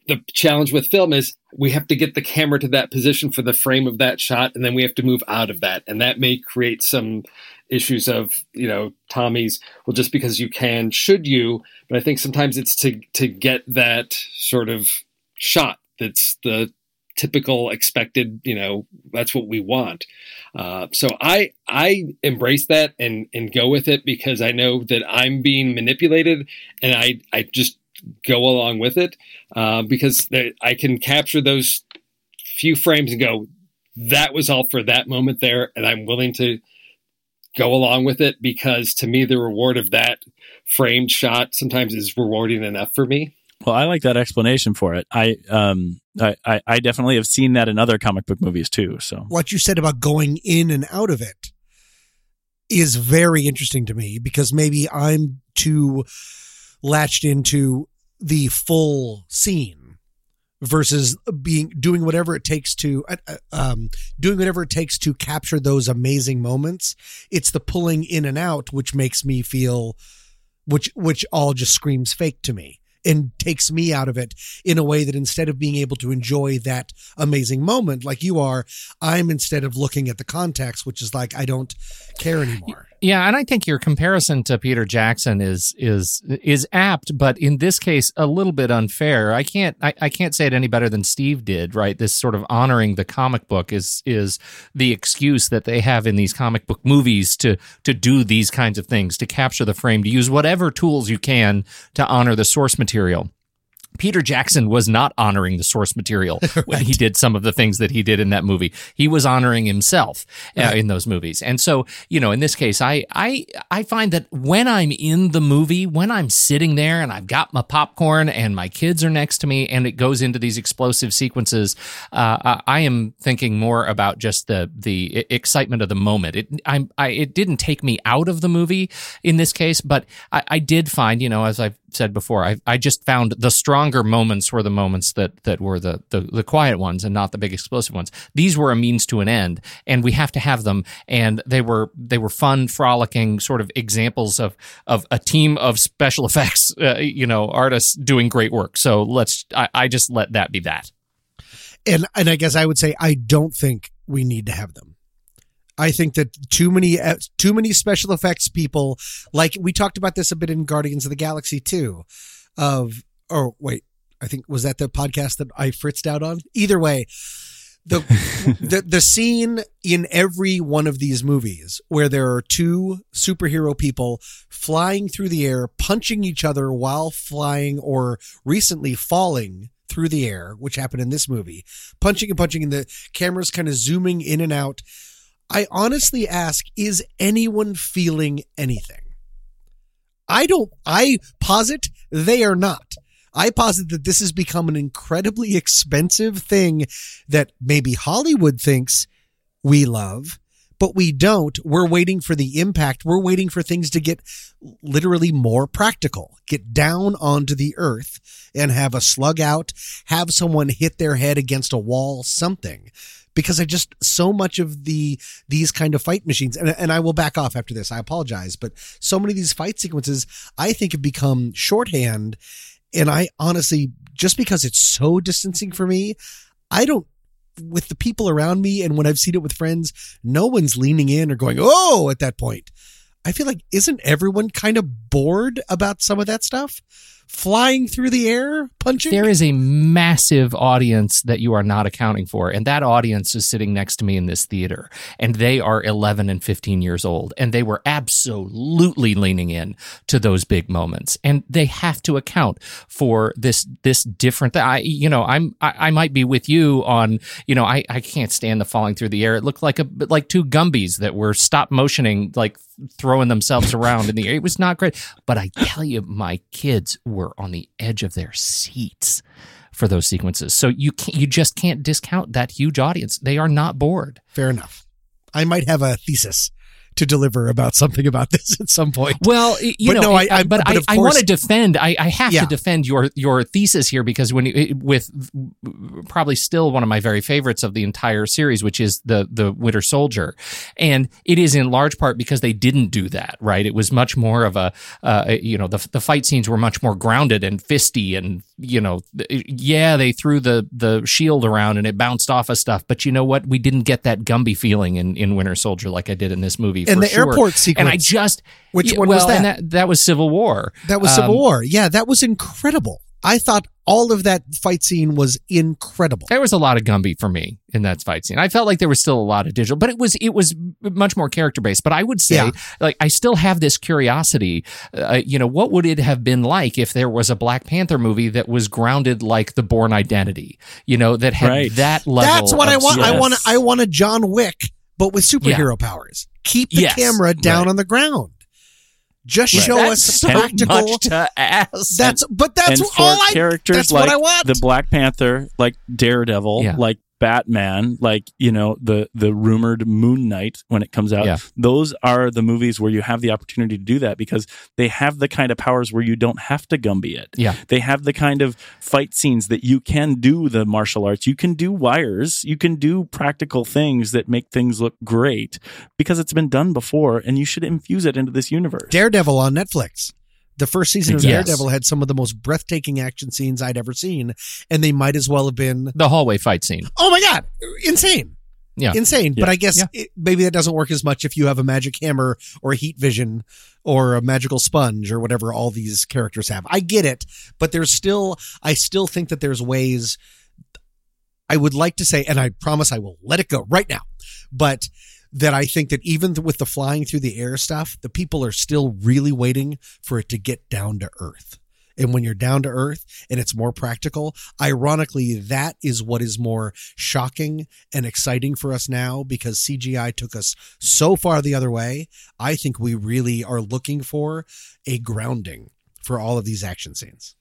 the challenge with film is we have to get the camera to that position for the frame of that shot and then we have to move out of that. And that may create some issues of you know tommy's well just because you can should you? But i think sometimes it's to to get that sort of shot that's the typical expected you know that's what we want. Uh, so i i embrace that and and go with it because i know that i'm being manipulated and i i just go along with it uh, because I can capture those few frames and go, that was all for that moment there, and I'm willing to go along with it because to me the reward of that framed shot sometimes is rewarding enough for me. Well, I like that explanation for it. I um I, I, I definitely have seen that in other comic book movies too. So what you said about going in and out of it is very interesting to me because maybe I'm too latched into the full scene versus being doing whatever it takes to uh, uh, um, doing whatever it takes to capture those amazing moments. It's the pulling in and out which makes me feel which which all just screams fake to me and takes me out of it in a way that instead of being able to enjoy that amazing moment like you are i'm instead of looking at the context which is like i don't care anymore yeah, and I think your comparison to Peter Jackson is is is apt, but in this case a little bit unfair. I can't I, I can't say it any better than Steve did, right? This sort of honoring the comic book is is the excuse that they have in these comic book movies to to do these kinds of things, to capture the frame, to use whatever tools you can to honor the source material. Peter Jackson was not honoring the source material right. when he did some of the things that he did in that movie. He was honoring himself uh, in those movies. And so, you know, in this case, I, I, I find that when I'm in the movie, when I'm sitting there and I've got my popcorn and my kids are next to me and it goes into these explosive sequences, uh, I am thinking more about just the, the excitement of the moment. It, I'm, I, it didn't take me out of the movie in this case, but I, I did find, you know, as I've said before, I, I just found the stronger moments were the moments that that were the, the the quiet ones and not the big explosive ones. These were a means to an end, and we have to have them. And they were they were fun, frolicking sort of examples of of a team of special effects, uh, you know, artists doing great work. So let's I, I just let that be that. And and I guess I would say I don't think we need to have them. I think that too many uh, too many special effects people like we talked about this a bit in Guardians of the Galaxy too of or wait I think was that the podcast that I fritzed out on? Either way the the the scene in every one of these movies where there are two superhero people flying through the air punching each other while flying or recently falling through the air which happened in this movie punching and punching and the cameras kind of zooming in and out I honestly ask, is anyone feeling anything? I don't, I posit they are not. I posit that this has become an incredibly expensive thing that maybe Hollywood thinks we love, but we don't. We're waiting for the impact. We're waiting for things to get literally more practical, get down onto the earth and have a slug out, have someone hit their head against a wall, something because I just so much of the these kind of fight machines and, and I will back off after this. I apologize, but so many of these fight sequences I think have become shorthand and I honestly just because it's so distancing for me, I don't with the people around me and when I've seen it with friends, no one's leaning in or going, "Oh," at that point. I feel like isn't everyone kind of bored about some of that stuff? Flying through the air, punching. There is a massive audience that you are not accounting for. And that audience is sitting next to me in this theater. And they are 11 and 15 years old. And they were absolutely leaning in to those big moments. And they have to account for this, this different, I, you know, I'm, I, I might be with you on, you know, I, I can't stand the falling through the air. It looked like a, like two Gumbies that were stop motioning, like throwing themselves around in the air. It was not great. But I tell you, my kids were on the edge of their seats for those sequences. So you can't, you just can't discount that huge audience. They are not bored. Fair enough. I might have a thesis to deliver about something about this at some point. Well, you But know, no, I- I, but, but I, I want to defend. I, I have Yeah. to defend your your thesis here because when you, with probably still one of my very favorites of the entire series, which is the the Winter Soldier, and it is in large part because they didn't do that. Right? It was much more of a uh, you know the the fight scenes were much more grounded and fisty and you know yeah they threw the the shield around and it bounced off of stuff, but you know what? We didn't get that Gumby feeling in in Winter Soldier like I did in this movie. And the sure. airport sequence. and I just Which yeah, one was well, and that? that that was Civil War. That was Civil Um, War. Yeah, that was incredible. I thought all of that fight scene was incredible. There was a lot of Gumby for me in that fight scene. I felt like there was still a lot of digital, but it was it was much more character based. But I would say, Yeah. like, I still have this curiosity. Uh, you know, what would it have been like if there was a Black Panther movie that was grounded like the Bourne Identity? You know, that had Right. that level. That's what of I want. I want. I want a John Wick, but with superhero powers. Keep the Yes, camera down right. on the ground. Just Right. show That's us so practical. much to ask. That's but that's all I. characters that's like what I want. the Black Panther, like Daredevil, Yeah. like Batman, like you know the the rumored Moon Knight when it comes out. Yeah. Those are the movies where you have the opportunity to do that because they have the kind of powers where you don't have to Gumby it. Yeah. they have the kind of fight scenes that you can do the martial arts. You can do wires. You can do practical things that make things look great because it's been done before, and you should infuse it into this universe. Daredevil on Netflix. The first season of Yes. Daredevil had some of the most breathtaking action scenes I'd ever seen, and they might as well have been. the hallway fight scene. Oh my god, insane! Yeah. insane. But I guess Yeah. it, maybe that doesn't work as much if you have a magic hammer or a heat vision or a magical sponge or whatever all these characters have. I get it, but there's still. I still think that there's ways. I would like to say, and I promise I will let it go right now, but that I think that even with the flying through the air stuff, the people are still really waiting for it to get down to earth. And when you're down to earth and it's more practical, ironically, that is what is more shocking and exciting for us now because CGI took us so far the other way. I think we really are looking for a grounding for all of these action scenes.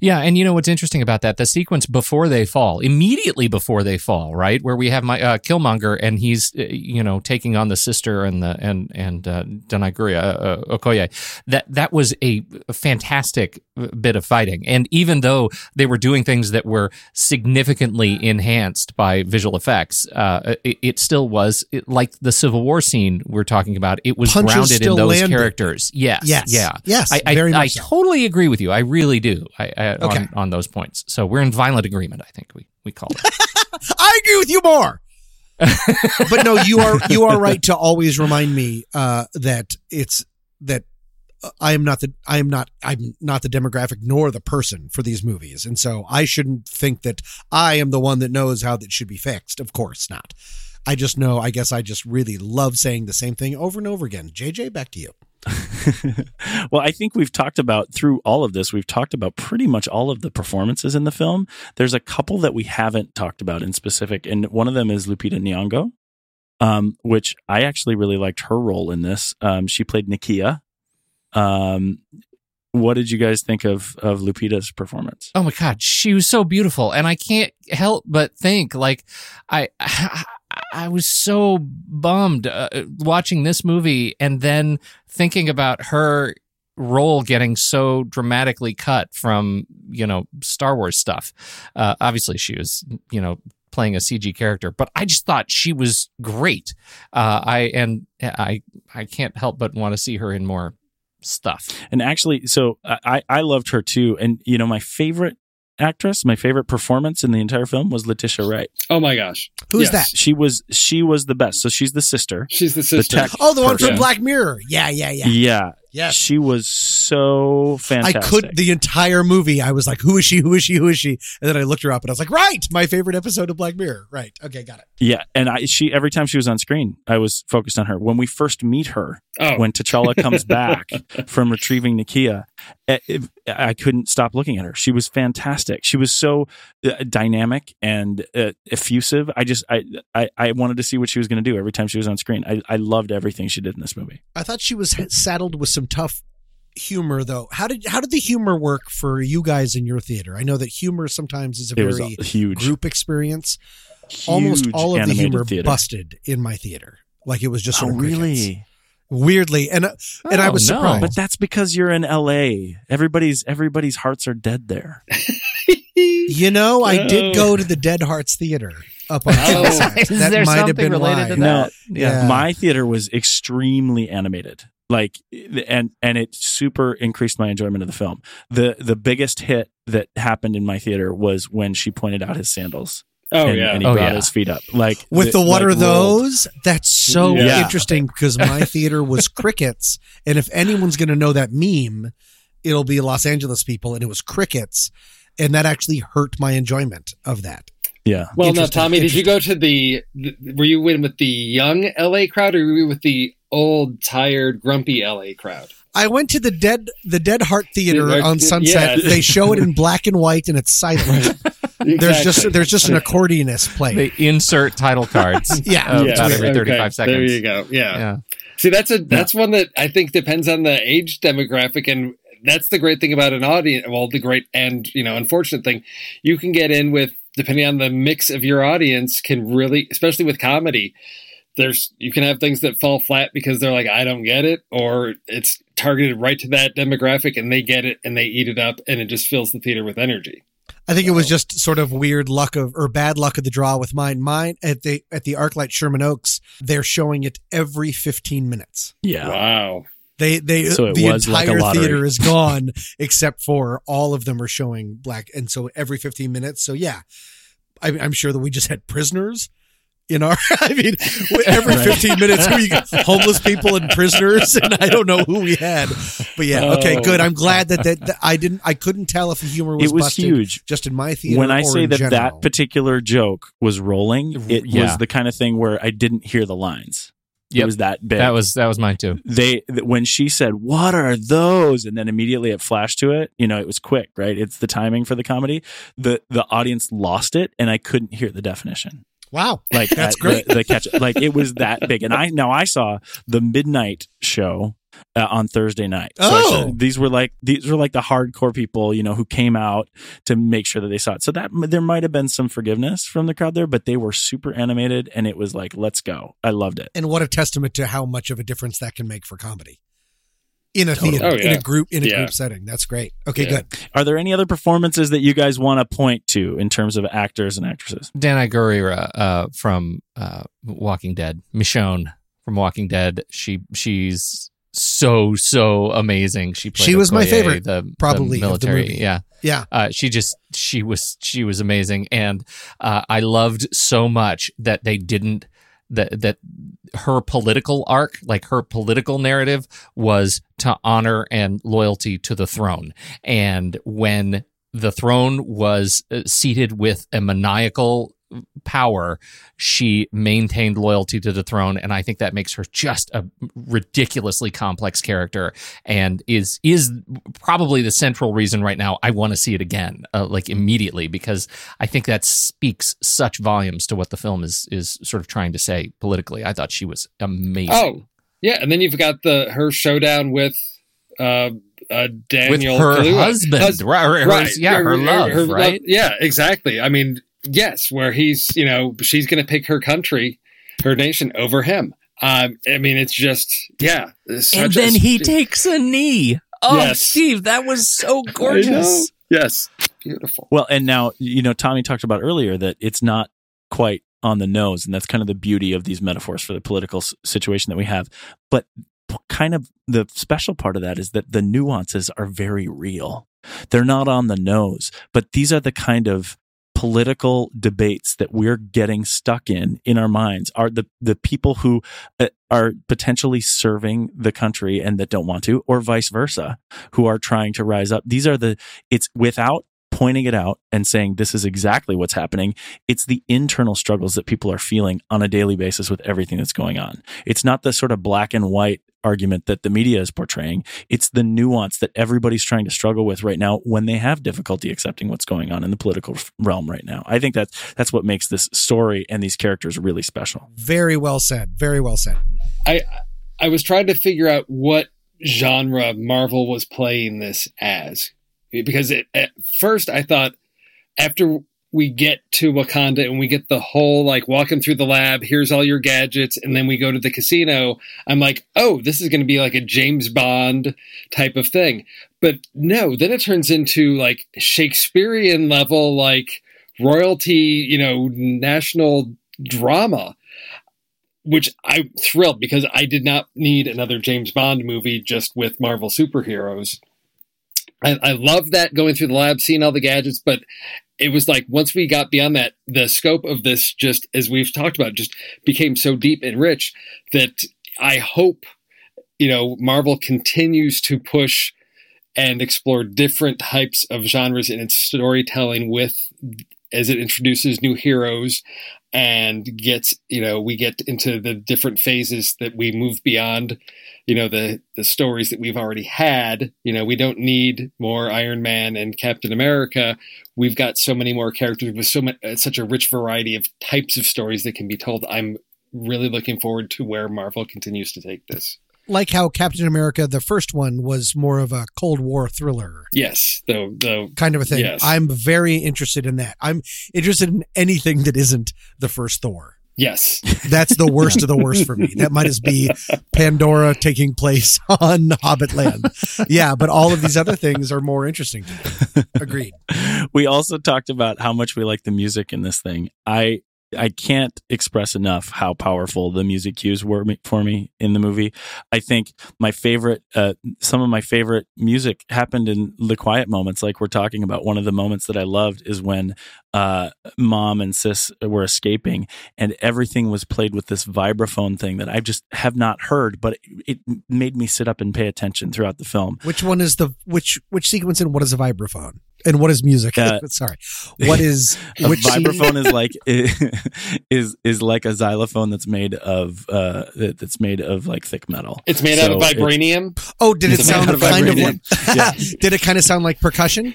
Yeah, and you know what's interesting about that? The sequence before they fall, immediately before they fall, right, where we have my uh, Killmonger and he's uh, you know taking on the sister and the and and uh, Danaguri uh, uh, Okoye. That that was a fantastic bit of fighting, and even though they were doing things that were significantly enhanced by visual effects, uh, it, it still was it, like the Civil War scene we're talking about. It was Punches grounded in those landed. characters. Yes, Yes. yeah, Yes, I, I, I so. totally agree with you. I really do. I, I, Okay. on, on those points. So we're in violent agreement. I think we we call it. I agree with you more. but no, you are you are right to always remind me uh, that it's that uh, I am not the I am not I'm not the demographic nor the person for these movies, and so I shouldn't think that I am the one that knows how that should be fixed. Of course not. I just know. I guess I just really love saying the same thing over and over again. JJ, back to you. well, I think we've talked about through all of this, we've talked about pretty much all of the performances in the film. There's a couple that we haven't talked about in specific, and one of them is Lupita Nyong'o, um, which I actually really liked her role in this. Um, she played Nakia. Um, what did you guys think of of Lupita's performance? oh my god, she was so beautiful, and I can't help but think like I. I was so bummed uh, watching this movie and then thinking about her role getting so dramatically cut from you know Star Wars stuff. Uh, obviously, she was you know playing a CG character, but I just thought she was great. Uh, I and I I can't help but want to see her in more stuff. And actually, so I I loved her too. And you know, my favorite actress, my favorite performance in the entire film was Letitia Wright. Oh my gosh. Who's Yes. that? She was she was the best. So she's the sister. She's the sister. tech Oh, the one from. Black Mirror. Yeah, yeah, yeah. Yeah. Yes. She was so fantastic. I could the entire movie. I was like, "Who is she? Who is she? Who is she?" And then I looked her up, and I was like, "Right, my favorite episode of Black Mirror." Right. Okay, got it. Yeah, and I she every time she was on screen, I was focused on her. When we first meet her, Oh, when T'Challa comes back from retrieving Nakia, if- I couldn't stop looking at her. She was fantastic. She was so uh, dynamic and uh, effusive. I just I, I I wanted to see what she was going to do every time she was on screen. I I loved everything she did in this movie. I thought she was saddled with some tough humor, though. How did how did the humor work for you guys in your theater? I know that humor sometimes is a It was very a huge, group experience. Almost all of the humor theater. busted in my theater. Like it was just Oh sort crickets. really? Weirdly, and uh, and I Oh, was no. surprised. But that's because you're in L.A. Everybody's everybody's hearts are dead there. You know, I did go to the Dead Hearts Theater up on Oh. Sunset. Is That there might have been related why. to No. that? Yeah. Yeah. my theater was extremely animated like and and it super increased my enjoyment of the film the the biggest hit that happened in my theater was when she pointed out his sandals oh and, yeah. and he Oh, brought yeah. his feet up like With the what like, are rolled. those? That's so Yeah. interesting because my theater was crickets, and if anyone's going to know that meme, it'll be Los Angeles people, and it was crickets, and that actually hurt my enjoyment of that. yeah Well, now, Interesting, Tommy, did you go to the, the? Were you in with the young LA crowd, or were you with the old, tired, grumpy LA crowd? I went to the Dead the Dead Heart Theater Yeah, on Sunset. yeah. They show it in black and white, and it's silent. There's just there's just an accordionist playing. They insert title cards. Yeah. Yeah. about every Okay, 35 seconds. There you go. Yeah. Yeah. See, that's a that's one that I think depends on the age demographic, and that's the great thing about an audience. Well, the great and you know unfortunate thing, you can get in with depending on the mix of your audience, can really, especially with comedy. There's you can have things that fall flat because they're like I don't get it, or it's targeted right to that demographic and they get it and they eat it up, and it just fills the theater with energy. I think it was just sort of weird luck of or bad luck of the draw with mine. Mine at the at the ArcLight Sherman Oaks, they're showing it every 15 minutes. yeah Wow. They they So it the was like entire theater is gone except for all of them are showing black, and so every 15 minutes. So yeah, I, I'm sure that we just had prisoners. In our, I mean, every Right. 15 minutes, we got homeless people and prisoners, and I don't know who we had, but yeah, okay, Oh. good. I'm glad that, that that I didn't, I couldn't tell if the humor was, it was busted huge just in my theater. when I or say in that general. that particular joke was rolling, it Yeah. was the kind of thing where I didn't hear the lines. It was that big. That was that was mine too. they when she said what are those and then immediately it flashed to it you know it was quick right it's the timing for the comedy the the audience lost it and i couldn't hear the definition wow, like That's at great. the, the catch like it was that big and i now i saw the midnight show uh, on Thursday night. So Oh. these were like these were like the hardcore people, you know, who came out to make sure that they saw it. So that there might have been some forgiveness from the crowd there, but they were super animated, and it was like, let's go. I loved it. and what a testament to how much of a difference that can make for comedy in a theater, Oh, in a group, in a Yeah. group setting. That's great. Okay, Yeah. good. Are there any other performances that you guys want to point to in terms of actors and actresses? Danai Gurira uh, from uh, Walking Dead, Michonne from Walking Dead. She she's so so amazing. She played She was my favorite, the, the probably, of the military. movie. Yeah, Yeah. uh, she just she was she was amazing, and uh, I loved so much that they didn't that that her political arc, like her political narrative, was to honor and loyalty to the throne, and when the throne was uh, seated with a maniacal power, she maintained loyalty to the throne, and I think that makes her just a ridiculously complex character, and is is probably the central reason right now I want to see it again, uh, like immediately, because I think that speaks such volumes to what the film is is sort of trying to say politically. I thought she was amazing. Oh, yeah, and then you've got the her showdown with uh, uh with her Kaluuya. husband, Hus- right, her- her- right, yeah, her, love, right? Yeah, exactly. I mean, yes, where he's you know she's going to pick her country, her nation over him. Um, I mean, it's just yeah. it's and such a- then he takes a knee. Oh, Yes. Steve, that was so gorgeous. Yes, beautiful. Well, and now, you know, Tommy talked about earlier that it's not quite on the nose, and that's kind of the beauty of these metaphors for the political s- situation that we have. But p- kind of the special part of that is that the nuances are very real. They're not on the nose, but these are the kind of political debates that we're getting stuck in in our minds are the the people who uh, are potentially serving the country and that don't want to or vice versa who are trying to rise up. These are the it's without pointing it out and saying this is exactly what's happening it's the internal struggles that people are feeling on a daily basis with everything that's going on. It's not the sort of black and white argument that the media is portraying. It's the nuance that everybody's trying to struggle with right now when they have difficulty accepting what's going on in the political realm right now. I think that's that's what makes this story and these characters really special. Very well said. Very well said. I I was trying to figure out what genre Marvel was playing this as because it, at first I thought after we get to Wakanda and we get the whole like walking through the lab, here's all your gadgets, and then we go to the casino. I'm like, oh, this is going to be like a James Bond type of thing. But no, then it turns into like Shakespearean level, like royalty, you know, national drama. Which I'm thrilled because I did not need another James Bond movie just with Marvel superheroes. I, I love that going through the lab, seeing all the gadgets, but it was like once we got beyond that, the scope of this, just as we've talked about, just became so deep and rich that I hope, you know, Marvel continues to push and explore different types of genres in its storytelling with as it introduces new heroes and gets you know we get into the different phases that we move beyond you know the the stories that we've already had. You know we don't need more iron man and captain america. We've got so many more characters with so much uh, such a rich variety of types of stories that can be told. I'm really looking forward to where marvel continues to take this like how Captain America, the first one, was more of a Cold War thriller. Yes, the the kind of a thing. Yes. I'm very interested in that. I'm interested in anything that isn't the first Thor. Yes, that's the worst of the worst for me. That might as be Pandora taking place on Hobbit Land. Yeah, but all of these other things are more interesting to me. Agreed. We also talked about how much we like the music in this thing. I I can't express enough how powerful the music cues were for me in the movie. I think my favorite, uh, some of my favorite music happened in the quiet moments, like we're talking about. One of the moments that I loved is when uh, mom and sis were escaping, and everything was played with this vibraphone thing that I just have not heard, but it, it made me sit up and pay attention throughout the film. Which one is the which which sequence and what is a vibraphone? And what is music? Uh, Sorry, what is a vibraphone is like is is like a xylophone that's made of uh that's made of like thick metal. It's made so out of vibranium. Oh, did it sound kind of like? yeah. Did it kind of sound like percussion?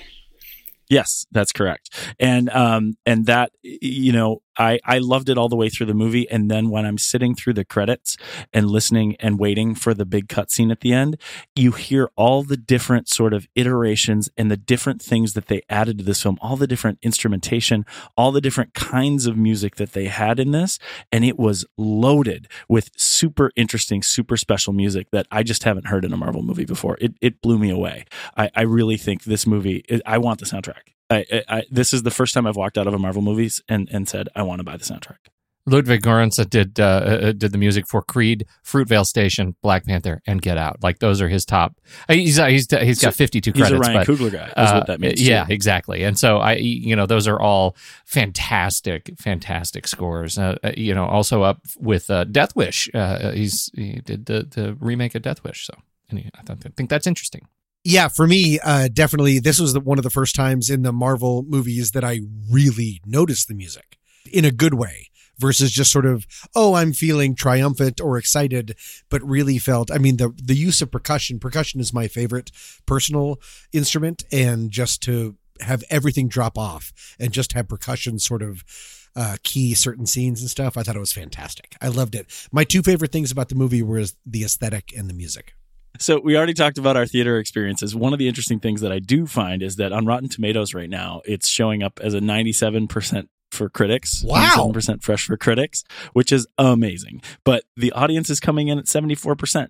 Yes, that's correct. And um and that you know I, I loved it all the way through the movie. And then when I'm sitting through the credits and listening and waiting for the big cutscene at the end, you hear all the different sort of iterations and the different things that they added to this film, all the different instrumentation, all the different kinds of music that they had in this. And it was loaded with super interesting, super special music that I just haven't heard in a Marvel movie before. It, it blew me away. I, I really think this movie, I want the soundtrack. I, I, this is the first time I've walked out of a Marvel movies and, and said I want to buy the soundtrack. Ludwig Göransson did uh, uh, did the music for Creed, Fruitvale Station, Black Panther, and Get Out. Like those are his top. Uh, he's uh, he's he's got fifty two credits. He's a Ryan but, Coogler guy. Is what that means. Yeah, too. exactly. And so I, you know, those are all fantastic, fantastic scores. Uh, you know, also up with Death Wish. he's he did the the remake of Death Wish. So and I, thought, I think that's interesting yeah, for me, uh, definitely, this was the, one of the first times in the Marvel movies that I really noticed the music in a good way versus just sort of, oh, I'm feeling triumphant or excited, but really felt, I mean, the, the use of percussion, percussion is my favorite personal instrument. And just to have everything drop off and just have percussion sort of, uh, key certain scenes and stuff. I thought it was fantastic. I loved it. My two favorite things about the movie were the aesthetic and the music. So we already talked about our theater experiences. One of the interesting things that I do find is that on Rotten Tomatoes right now, it's showing up as a 97% for critics. Wow. 97% fresh for critics, which is amazing. But the audience is coming in at 74%.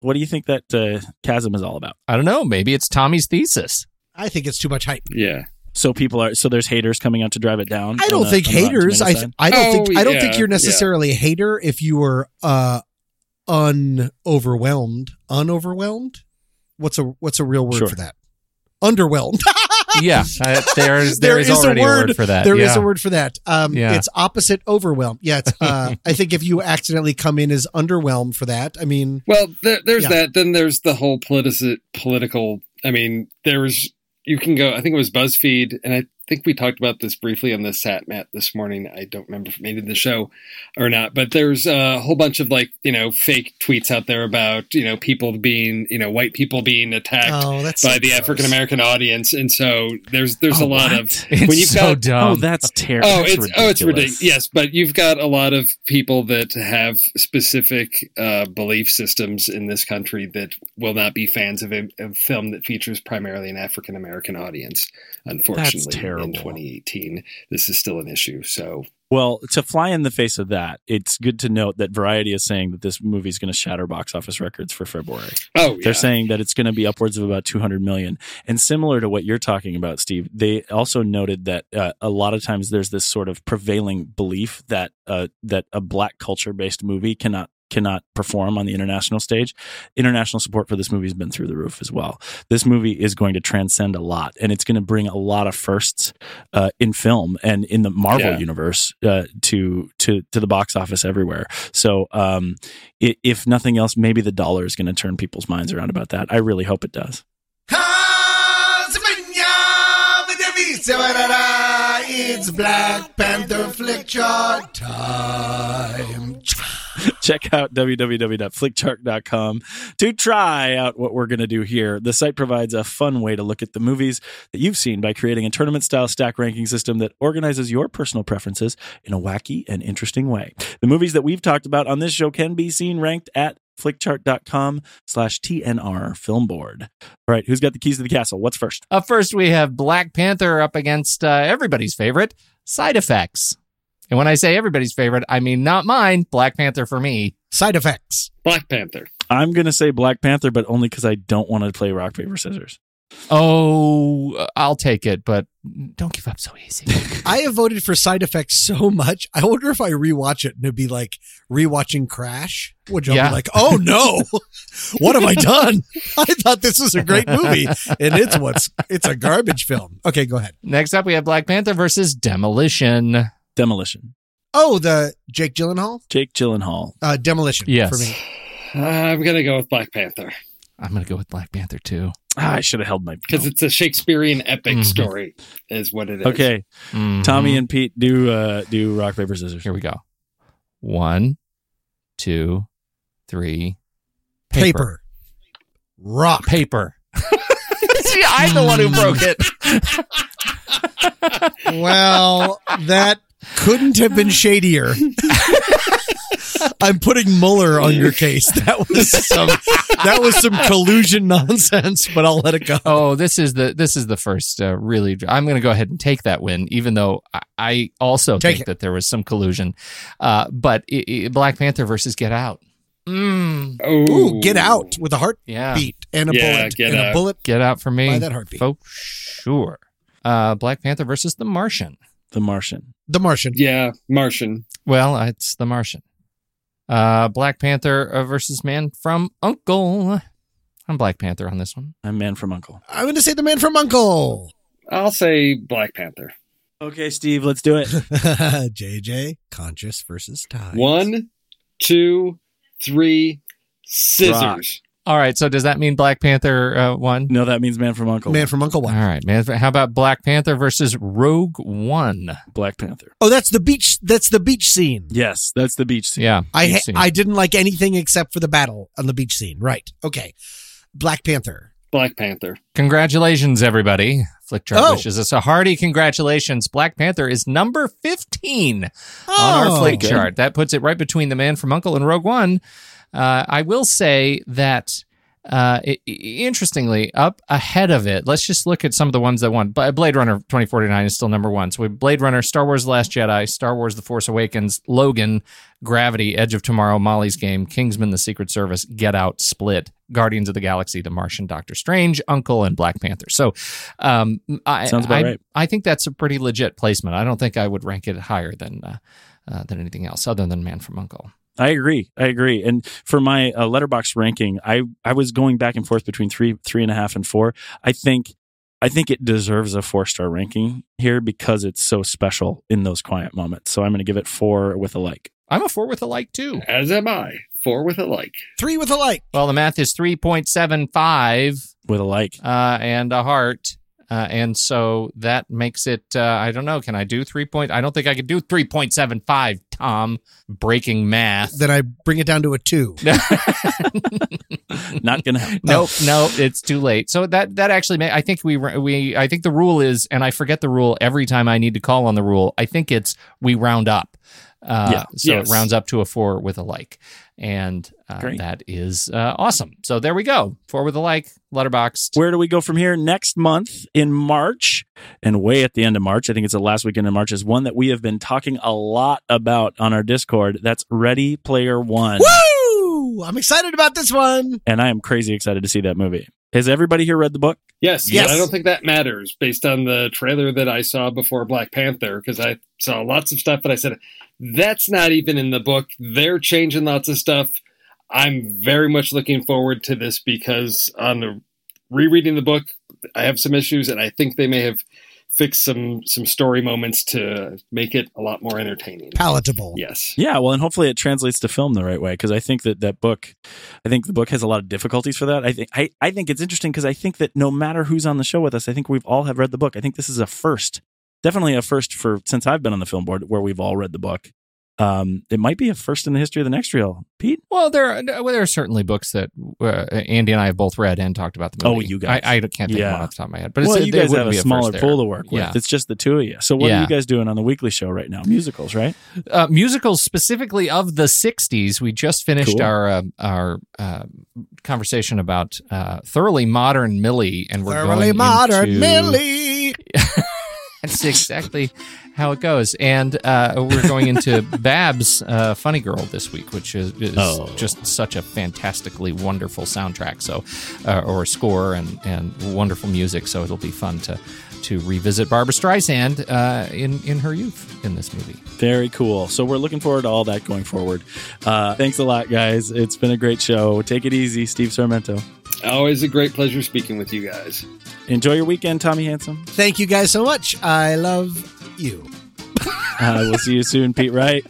What do you think that uh, chasm is all about? I don't know. Maybe it's Tommy's thesis. I think it's too much hype. Yeah. So people are so there's haters coming out to drive it down. I don't think haters. I I don't oh, think I don't yeah, think you're necessarily yeah. a hater if you were uh unoverwhelmed. Unoverwhelmed? What's a what's a real word sure. for that? Underwhelmed. yeah, uh, there's There there is, is a already word- for that. There is yeah. a word for that. Um, Yeah. It's opposite overwhelm. Yeah, it's, uh, I think if you accidentally come in as underwhelmed for that, I mean, Well, there, there's Yeah. that. Then there's the whole politici- political. I mean, there's you can go. I think it was BuzzFeed, and I think we talked about this briefly on the Sat Mat this morning. I don't remember if it made it the show or not, but there's a whole bunch of like you know fake tweets out there about you know people being you know white people being attacked oh, that's by so the. African American audience, and so there's there's a Oh, lot what? of It's when you've so got dumb. oh, that's terrible. Oh, it's oh, it's ridiculous. Yes, but you've got a lot of people that have specific uh, belief systems in this country that will not be fans of a, a film that features primarily an African American audience. Unfortunately, terrible. In 2018, this is still an issue. So, Well, to fly in the face of that, it's good to note that Variety is saying that this movie is going to shatter box office records for February. oh, yeah. They're saying that it's going to be upwards of about 200 million. And similar to what you're talking about, Steve, they also noted that uh, a lot of times there's this sort of prevailing belief that uh, that a black culture based movie cannot cannot perform on the international stage. International support for this movie has been through the roof as well. This movie is going to transcend a lot, and it's going to bring a lot of firsts uh, in film and in the Marvel Yeah. universe uh, to to to the box office everywhere. So, um, i if nothing else, maybe the dollar is going to turn people's minds around about that. I really hope it does. It's Black Panther Flickchart time. Check out www.flickchart.com to try out what we're going to do here. The site provides a fun way to look at the movies that you've seen by creating a tournament style stack ranking system that organizes your personal preferences in a wacky and interesting way. The movies that we've talked about on this show can be seen ranked at flickchart.com slash TNR film board. All right, who's got the keys to the castle? What's first? Up first, we have Black Panther up against uh, everybody's favorite, Side Effects. And when I say everybody's favorite, I mean not mine. Black Panther for me. Side effects. Black Panther. I'm going to say Black Panther, but only because I don't want to play rock, paper, scissors. Oh, I'll take it, but don't give up so easy. I have voted for side effects so much. I wonder if I rewatch it and it'd be like rewatching Crash. Would you Yeah. be like, oh no, what have I done? I thought this was a great movie, and it's what's it's a garbage film. Okay, go ahead. Next up, we have Black Panther versus Demolition. Demolition. Oh, the Jake Gyllenhaal Jake Gyllenhaal. uh, Demolition Yes. for me. Uh, I'm gonna go with Black Panther I'm going to go with Black Panther too. Ah, I should have held my because it's a Shakespearean epic Mhm. story, is what it is. Okay, Mhm. Tommy and Pete do uh, do rock paper scissors. Here we go. One, two, three. Paper. Rock. Paper. See, I'm the one who broke it. Well, that couldn't have been shadier. I'm putting Mueller on your case. That was some that was some collusion nonsense, but I'll let it go. Oh, this is the this is the first uh, really. I'm going to go ahead and take that win, even though I, I also Take think it. that there was some collusion. Uh, but i i Black Panther versus Get Out. Mm, Oh, Ooh, get out with a heartbeat yeah, and a Yeah, bullet. Get and a Out. bullet Get Out for me. by that heartbeat. For sure. Uh, Black Panther versus The Martian. The Martian. The Martian. Yeah, Martian. Well, it's The Martian. Uh, Black Panther uh, versus Man from Uncle. I'm Black Panther on this one. I'm Man from Uncle. I'm going to say the man from Uncle. I'll say Black Panther. Okay, Steve, let's do it. JJ, conscious versus time. One, two, three, scissors. All right, so does that mean Black Panther uh, won? No, that means Man from Uncle. Man from Uncle All one. right, man. How about Black Panther versus Rogue One? Black Panther. Oh, that's the beach. That's the beach scene. Yes, that's the beach scene. Yeah, I you've ha- seen I didn't like anything except for the battle on the beach scene. Right. Okay. Black Panther. Black Panther. congratulations, everybody. Flickchart Oh. wishes us a hearty congratulations. Black Panther is number fifteen on Oh, our Flick good. chart. That puts it right between The Man from Uncle and Rogue One. Uh, I will say that. Uh, i- i- interestingly, up ahead of it, let's just look at some of the ones that won. But Blade Runner 2049 is still number one. So we have Blade Runner, Star Wars: The Last Jedi, Star Wars: The Force Awakens, Logan, Gravity, Edge of Tomorrow, Molly's Game, Kingsman: The Secret Service, Get Out, Split, Guardians of the Galaxy, The Martian, Doctor Strange, Uncle, and Black Panther. So, um, I, Sounds about I, right. I think that's a pretty legit placement. I don't think I would rank it higher than uh, uh, than anything else, other than Man from Uncle. I agree. I agree. And for my uh, Letterboxd ranking, I I was going back and forth between three, three and a half, and four. I think I think it deserves a four star ranking here because it's so special in those quiet moments. So I'm going to give it four with a like. I'm a four with a like too. As am I. Four with a like. Three with a like. Well, the math is 3.75 With a like. uh, and a heart. Uh, and so that makes it, uh, I don't know, can I do three point? I don't think I could do 3.75, Tom, breaking math. Then I bring it down to a two. Not going to help. nope, nope, it's too late. So that that actually, may, I think we we I think the rule is, and I forget the rule every time I need to call on the rule. I think it's we round up. Uh, Yeah. So Yes. it rounds up to a four with a like, and uh, that is uh, awesome. So there we go, four with a like, Letterboxd. Where do we go from here? Next month in March, and way at the end of March, I think it's the last weekend in March, is one that we have been talking a lot about on our Discord. That's Ready Player One. Woo! I'm excited about this one. And I am crazy excited to see that movie. Has everybody here read the book? Yes, Yes. I don't think that matters based on the trailer that I saw before Black Panther because I saw lots of stuff and I said, that's not even in the book. They're changing lots of stuff. I'm very much looking forward to this because on the rereading the book, I have some issues and I think they may have fixed some some story moments to make it a lot more entertaining. Palatable. Yes. Yeah, well, and hopefully it translates to film the right way because I think that that book, I think the book has a lot of difficulties for that. I think I, I think it's interesting because I think that no matter who's on the show with us, I think we've all have read the book. I think this is a first, definitely a first for since I've been on the film board where we've all read the book. Um, it might be a first in the history of the next reel. Pete, Well, there are, well, there are certainly books that uh, Andy and I have both read and talked about the Oh, you guys. I, I can't think of one off the top of my head, but well, it's, you it guys wouldn't have a a smaller first pool to work with. Yeah. It's just the two of you. So what are you guys doing on the weekly show right now? Musicals, right? uh, musicals specifically of the 60s we just finished Cool. our uh, our uh, conversation about uh, thoroughly modern millie and we're Thoroughly going modern into, Millie. that's exactly how it goes. And uh, we're going into babs uh, funny girl this week which is, is Oh. just such a fantastically wonderful soundtrack. So uh, or score and and wonderful music. So it'll be fun to to revisit Barbra Streisand uh, in in her youth in this movie. Very cool. So we're looking forward to all that going forward. Uh, thanks a lot, guys. It's been a great show. Take it easy, Steve Sarmento. Always a great pleasure speaking with you guys. Enjoy your weekend, Tommy Handsome. Thank you guys so much. I love you. Uh, we'll see you soon, Pete Wright.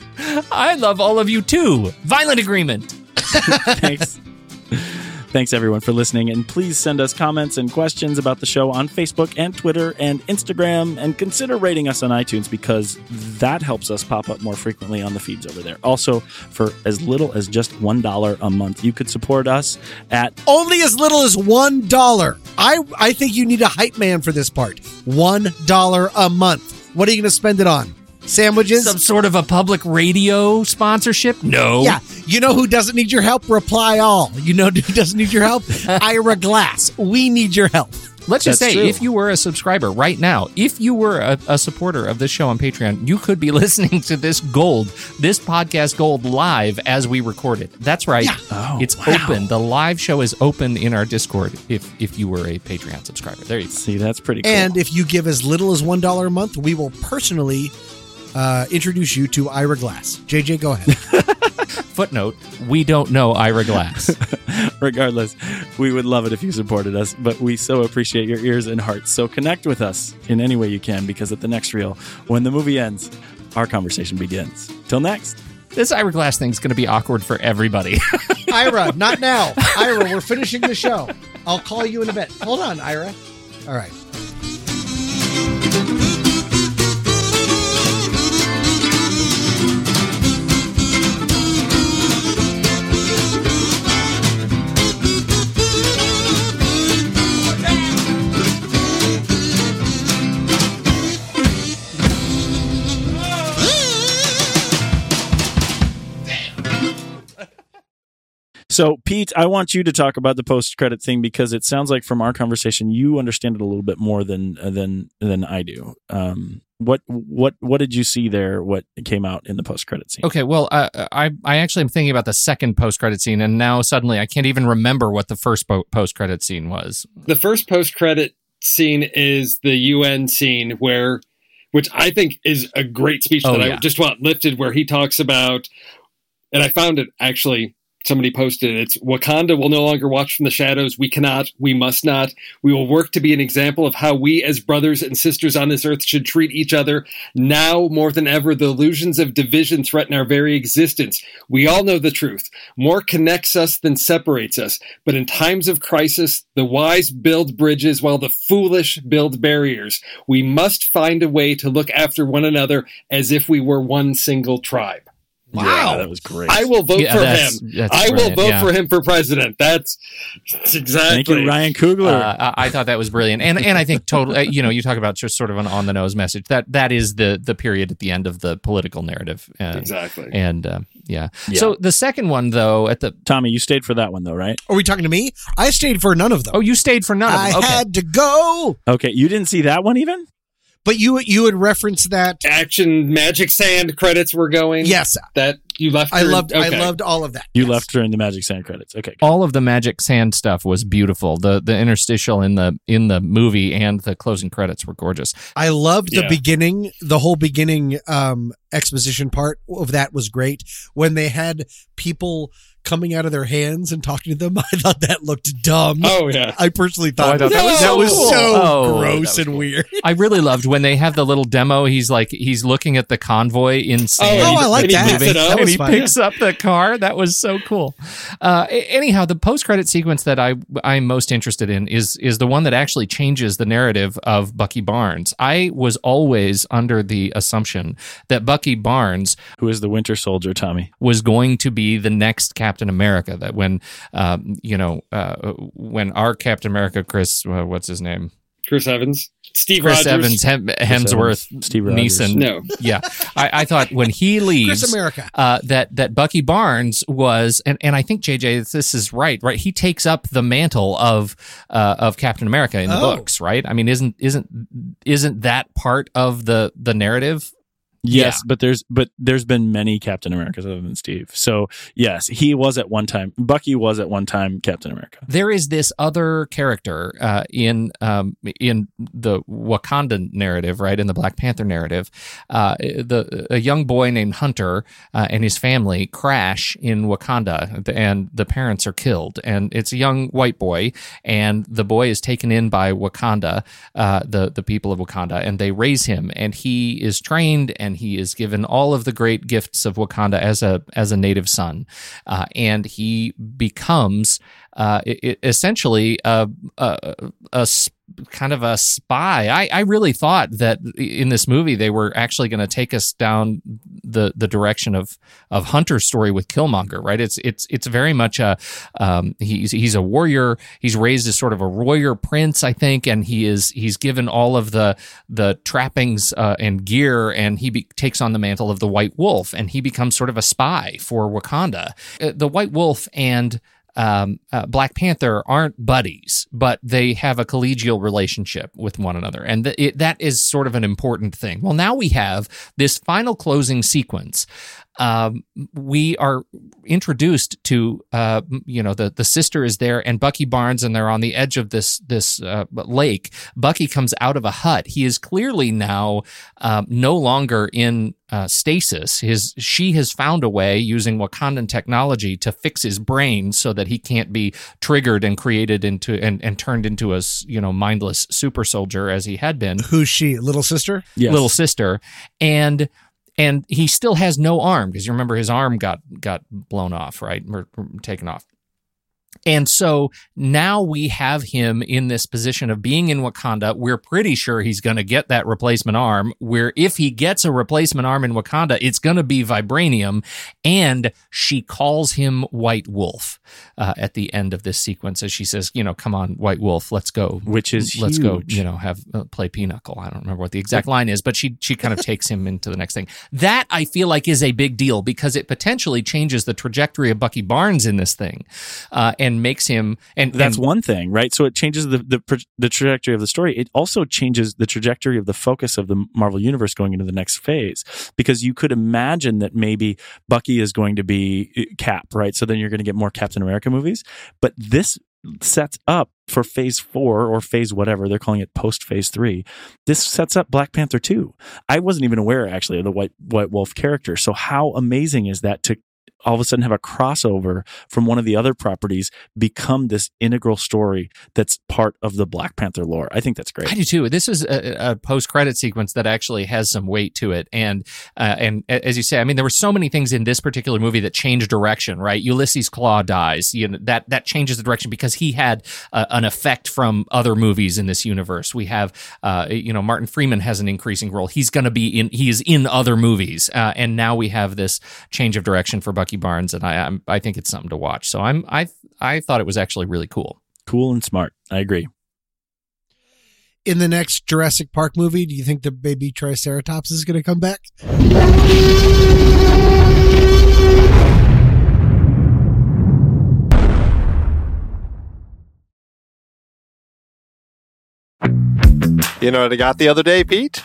I love all of you too. Violent agreement. Thanks. Thanks everyone for listening, and please send us comments and questions about the show on Facebook and Twitter and Instagram, and consider rating us on iTunes because that helps us pop up more frequently on the feeds over there. Also, for as little as just one dollar a month, you could support us at Only as little as one dollar. I I think you need a hype man for this part. One dollar a month. What are you going to spend it on? Sandwiches? Some sort of a public radio sponsorship? No. Yeah. You know who doesn't need your help? Reply all. You know who doesn't need your help? Ira Glass. We need your help. Let's just That's say, true. if you were a subscriber right now, if you were a, a supporter of this show on Patreon, you could be listening to this gold, this podcast gold live as we record it. That's right. Yeah. Oh, it's wow. open. The live show is open in our Discord if if you were a Patreon subscriber. There you go. see that's pretty cool. And if you give as little as one dollar a month, we will personally uh, introduce you to Ira Glass. JJ, go ahead. Footnote: We don't know Ira Glass. Regardless, we would love it if you supported us, but we so appreciate your ears and hearts. So connect with us in any way you can because at the next reel, when the movie ends, our conversation begins. Till next. this Ira Glass thing's going to be awkward for everybody. Ira, not now. Ira, we're finishing the show. I'll call you in a bit. Hold on, Ira. All right. So, Pete, I want you to talk about the post-credit thing because it sounds like from our conversation you understand it a little bit more than than than I do. Um, what what what did you see there? What came out in the post-credit scene? Okay, well, uh, I I actually am thinking about the second post credit scene, and now suddenly I can't even remember what the first po- post credit scene was. the first post credit scene is the UN scene where which I think is a great speech Oh, that yeah. I just want lifted where he talks about and I found it actually somebody posted it's Wakanda will no longer watch from the shadows. We cannot, we must not. We will work to be an example of how we as brothers and sisters on this earth should treat each other. Now more than ever, the illusions of division threaten our very existence. We all know the truth. More connects us than separates us. But in times of crisis, the wise build bridges while the foolish build barriers. We must find a way to look after one another as if we were one single tribe. Yeah, that was great. I will vote Yeah, for that's- him. that's I will vote yeah. for him for president. That's, that's exactly. Thank you, Ryan Coogler. Uh, I I thought that was brilliant, and and I think totally. uh, You know, you talk about just sort of an on the nose message. That that is the the period at the end of the political narrative. Uh, Exactly. And uh, yeah. Yeah. So the second one, though, at the Tommy, you stayed for that one though, right? Are we talking to me? I stayed for none of them. oh, you stayed for none of I them. Okay. had to go. Okay, you didn't see that one even? But you you had referenced that. Action Magic Sand credits were going. Yes, That you left. I during- loved okay. I loved all of that. You Yes. left during the Magic Sand credits. Okay. all of the magic sand stuff was beautiful. The the interstitial in the in the movie and the closing credits were gorgeous. I loved the Yeah. beginning. The whole beginning um, exposition part of that was great. When they had people coming out of their hands and talking to them, I thought that looked dumb. Oh yeah. I personally Oh, I thought, thought that, that was that so was cool. so Oh, gross was and cool. weird. I really loved when they have the little demo. He's like he's looking at the convoy in sand. Oh, I like and he that. picks it up. That and he fun. picks up the car. That was so cool. Uh, anyhow, the post credit sequence that I I'm most interested in is is the one that actually changes the narrative of Bucky Barnes. I was always under the assumption that Bucky Barnes Who is the Winter Soldier, Tommy? was going to be the next Captain America. That when um, you know uh, when our Captain America, Chris, uh, what's his name? Chris Evans, Steve Chris Rogers. Evans, Hem- Hemsworth, Evans, Steve Rogers. Neeson. No. yeah, I, I thought when he leaves, Chris America. uh, that that Bucky Barnes was, and, and I think JJ, this is right, right? He takes up the mantle of uh, of Captain America in the Oh. books, right? I mean, isn't isn't isn't that part of the the narrative? Yes, Yeah. but there's but there's been many Captain Americas other than Steve. So yes, he was at one time. Bucky was at one time Captain America. There is this other character uh, in um, in the Wakanda narrative, right? In the Black Panther narrative, uh, the a young boy named Hunter uh, and his family crash in Wakanda, and the parents are killed. And it's a young white boy, and the boy is taken in by Wakanda, uh, the the people of Wakanda, and they raise him, and he is trained, and he is given all of the great gifts of Wakanda as a as a native son, uh, and he becomes uh, essentially a, a, a kind of a spy. I, I really thought that in this movie they were actually going to take us down the the direction of of Hunter's story with Killmonger. Right? It's it's it's very much a um, he's he's a warrior. He's raised as sort of a warrior prince, I think, and he is he's given all of the the trappings uh, and gear, and he be- takes on the mantle of the White Wolf, and he becomes sort of a spy for Wakanda. Uh, the White Wolf and um, uh, Black Panther aren't buddies, but they have a collegial relationship with one another, and th- it, that is sort of an important thing. Well, now we have this final closing sequence. Um, we are introduced to, uh, you know, the the sister is there, and Bucky Barnes, and they're on the edge of this this uh, lake. Bucky comes out of a hut. He is clearly now um, no longer in uh, stasis. His she has found a way using Wakandan technology to fix his brain so that he can't be triggered and created into and, and turned into a you know mindless super soldier as he had been Who's she? Little sister? Yes. little sister and and he still has no arm because you remember his arm got got blown off right? Or, or taken off and so now we have him in this position of being in Wakanda. We're pretty sure he's going to get that replacement arm. Where if he gets a replacement arm in Wakanda, it's going to be vibranium. And she calls him White Wolf uh, at the end of this sequence as she says, "You know, come on, White Wolf, let's go." Which is let's go. You know, have uh, play pinochle. I don't remember what the exact line is, but she she kind of takes him into the next thing. That I feel like is a big deal because it potentially changes the trajectory of Bucky Barnes in this thing, uh, and makes him and That's and- one thing, right? So it changes the, the the trajectory of the story. It also changes the trajectory of the focus of the Marvel universe going into the next phase, because you could imagine that maybe Bucky is going to be uh, Cap, right? So then you're going to get more Captain America movies, but this sets up for phase four or phase whatever they're calling it post phase three this sets up black panther 2 i wasn't even aware actually of the white white wolf character so how amazing is that to all of a sudden have a crossover from one of the other properties become this integral story that's part of the Black Panther lore. I think that's great. I do too. This is a, a post credit sequence that actually has some weight to it, and uh, and as you say, I mean, there were so many things in this particular movie that changed direction. Right, Ulysses Klaue dies. You know that that changes the direction because he had uh, an effect from other movies in this universe. We have, uh, you know, Martin Freeman has an increasing role. He's going to be in. He is in other movies, uh, and now we have this change of direction for Bucky Barnes, and I I'm, I think it's something to watch. So I'm I I thought it was actually really cool. Cool and smart. I agree. In the next Jurassic Park movie, do you think the baby Triceratops is going to come back? You know what I got the other day, Pete?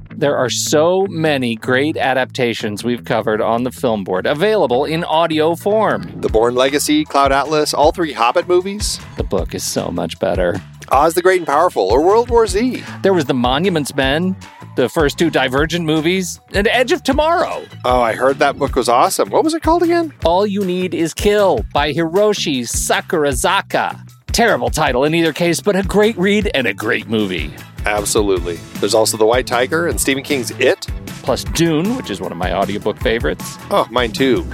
There are so many great adaptations we've covered on the film board available in audio form. The Bourne Legacy, Cloud Atlas, all three Hobbit movies, The book is so much better. Oz the Great and Powerful, or World War Z. There was The Monuments Men, the first two Divergent movies, and Edge of Tomorrow. Oh, I heard that book was awesome. What was it called again? All You Need Is Kill by Hiroshi Sakurazaka. Terrible title in either case, but a great read and a great movie. Absolutely. There's also The White Tiger and Stephen King's It. Plus Dune, which is one of my audiobook favorites. Oh, mine too.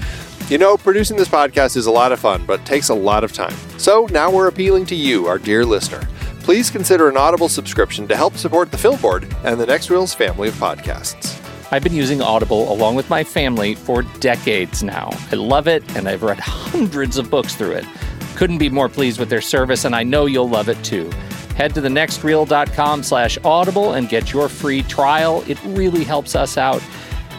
You know, producing this podcast is a lot of fun, but takes a lot of time. So now we're appealing to you, our dear listener. Please consider an Audible subscription to help support the Film Board and the Next Reels family of podcasts. I've been using Audible along with my family for decades now. I love it, and I've read hundreds of books through it. Couldn't be more pleased with their service, and I know you'll love it too. Head to thenextreel.com slash audible and get your free trial. It really helps us out,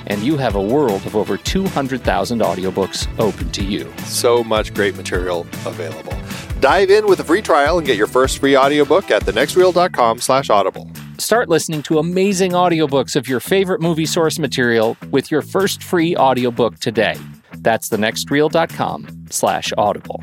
and you have a world of over 200,000 audiobooks open to you. So much great material available. Dive in with a free trial and get your first free audiobook at thenextreel.com slash audible. Start listening to amazing audiobooks of your favorite movie source material with your first free audiobook today. That's thenextreel.com slash audible.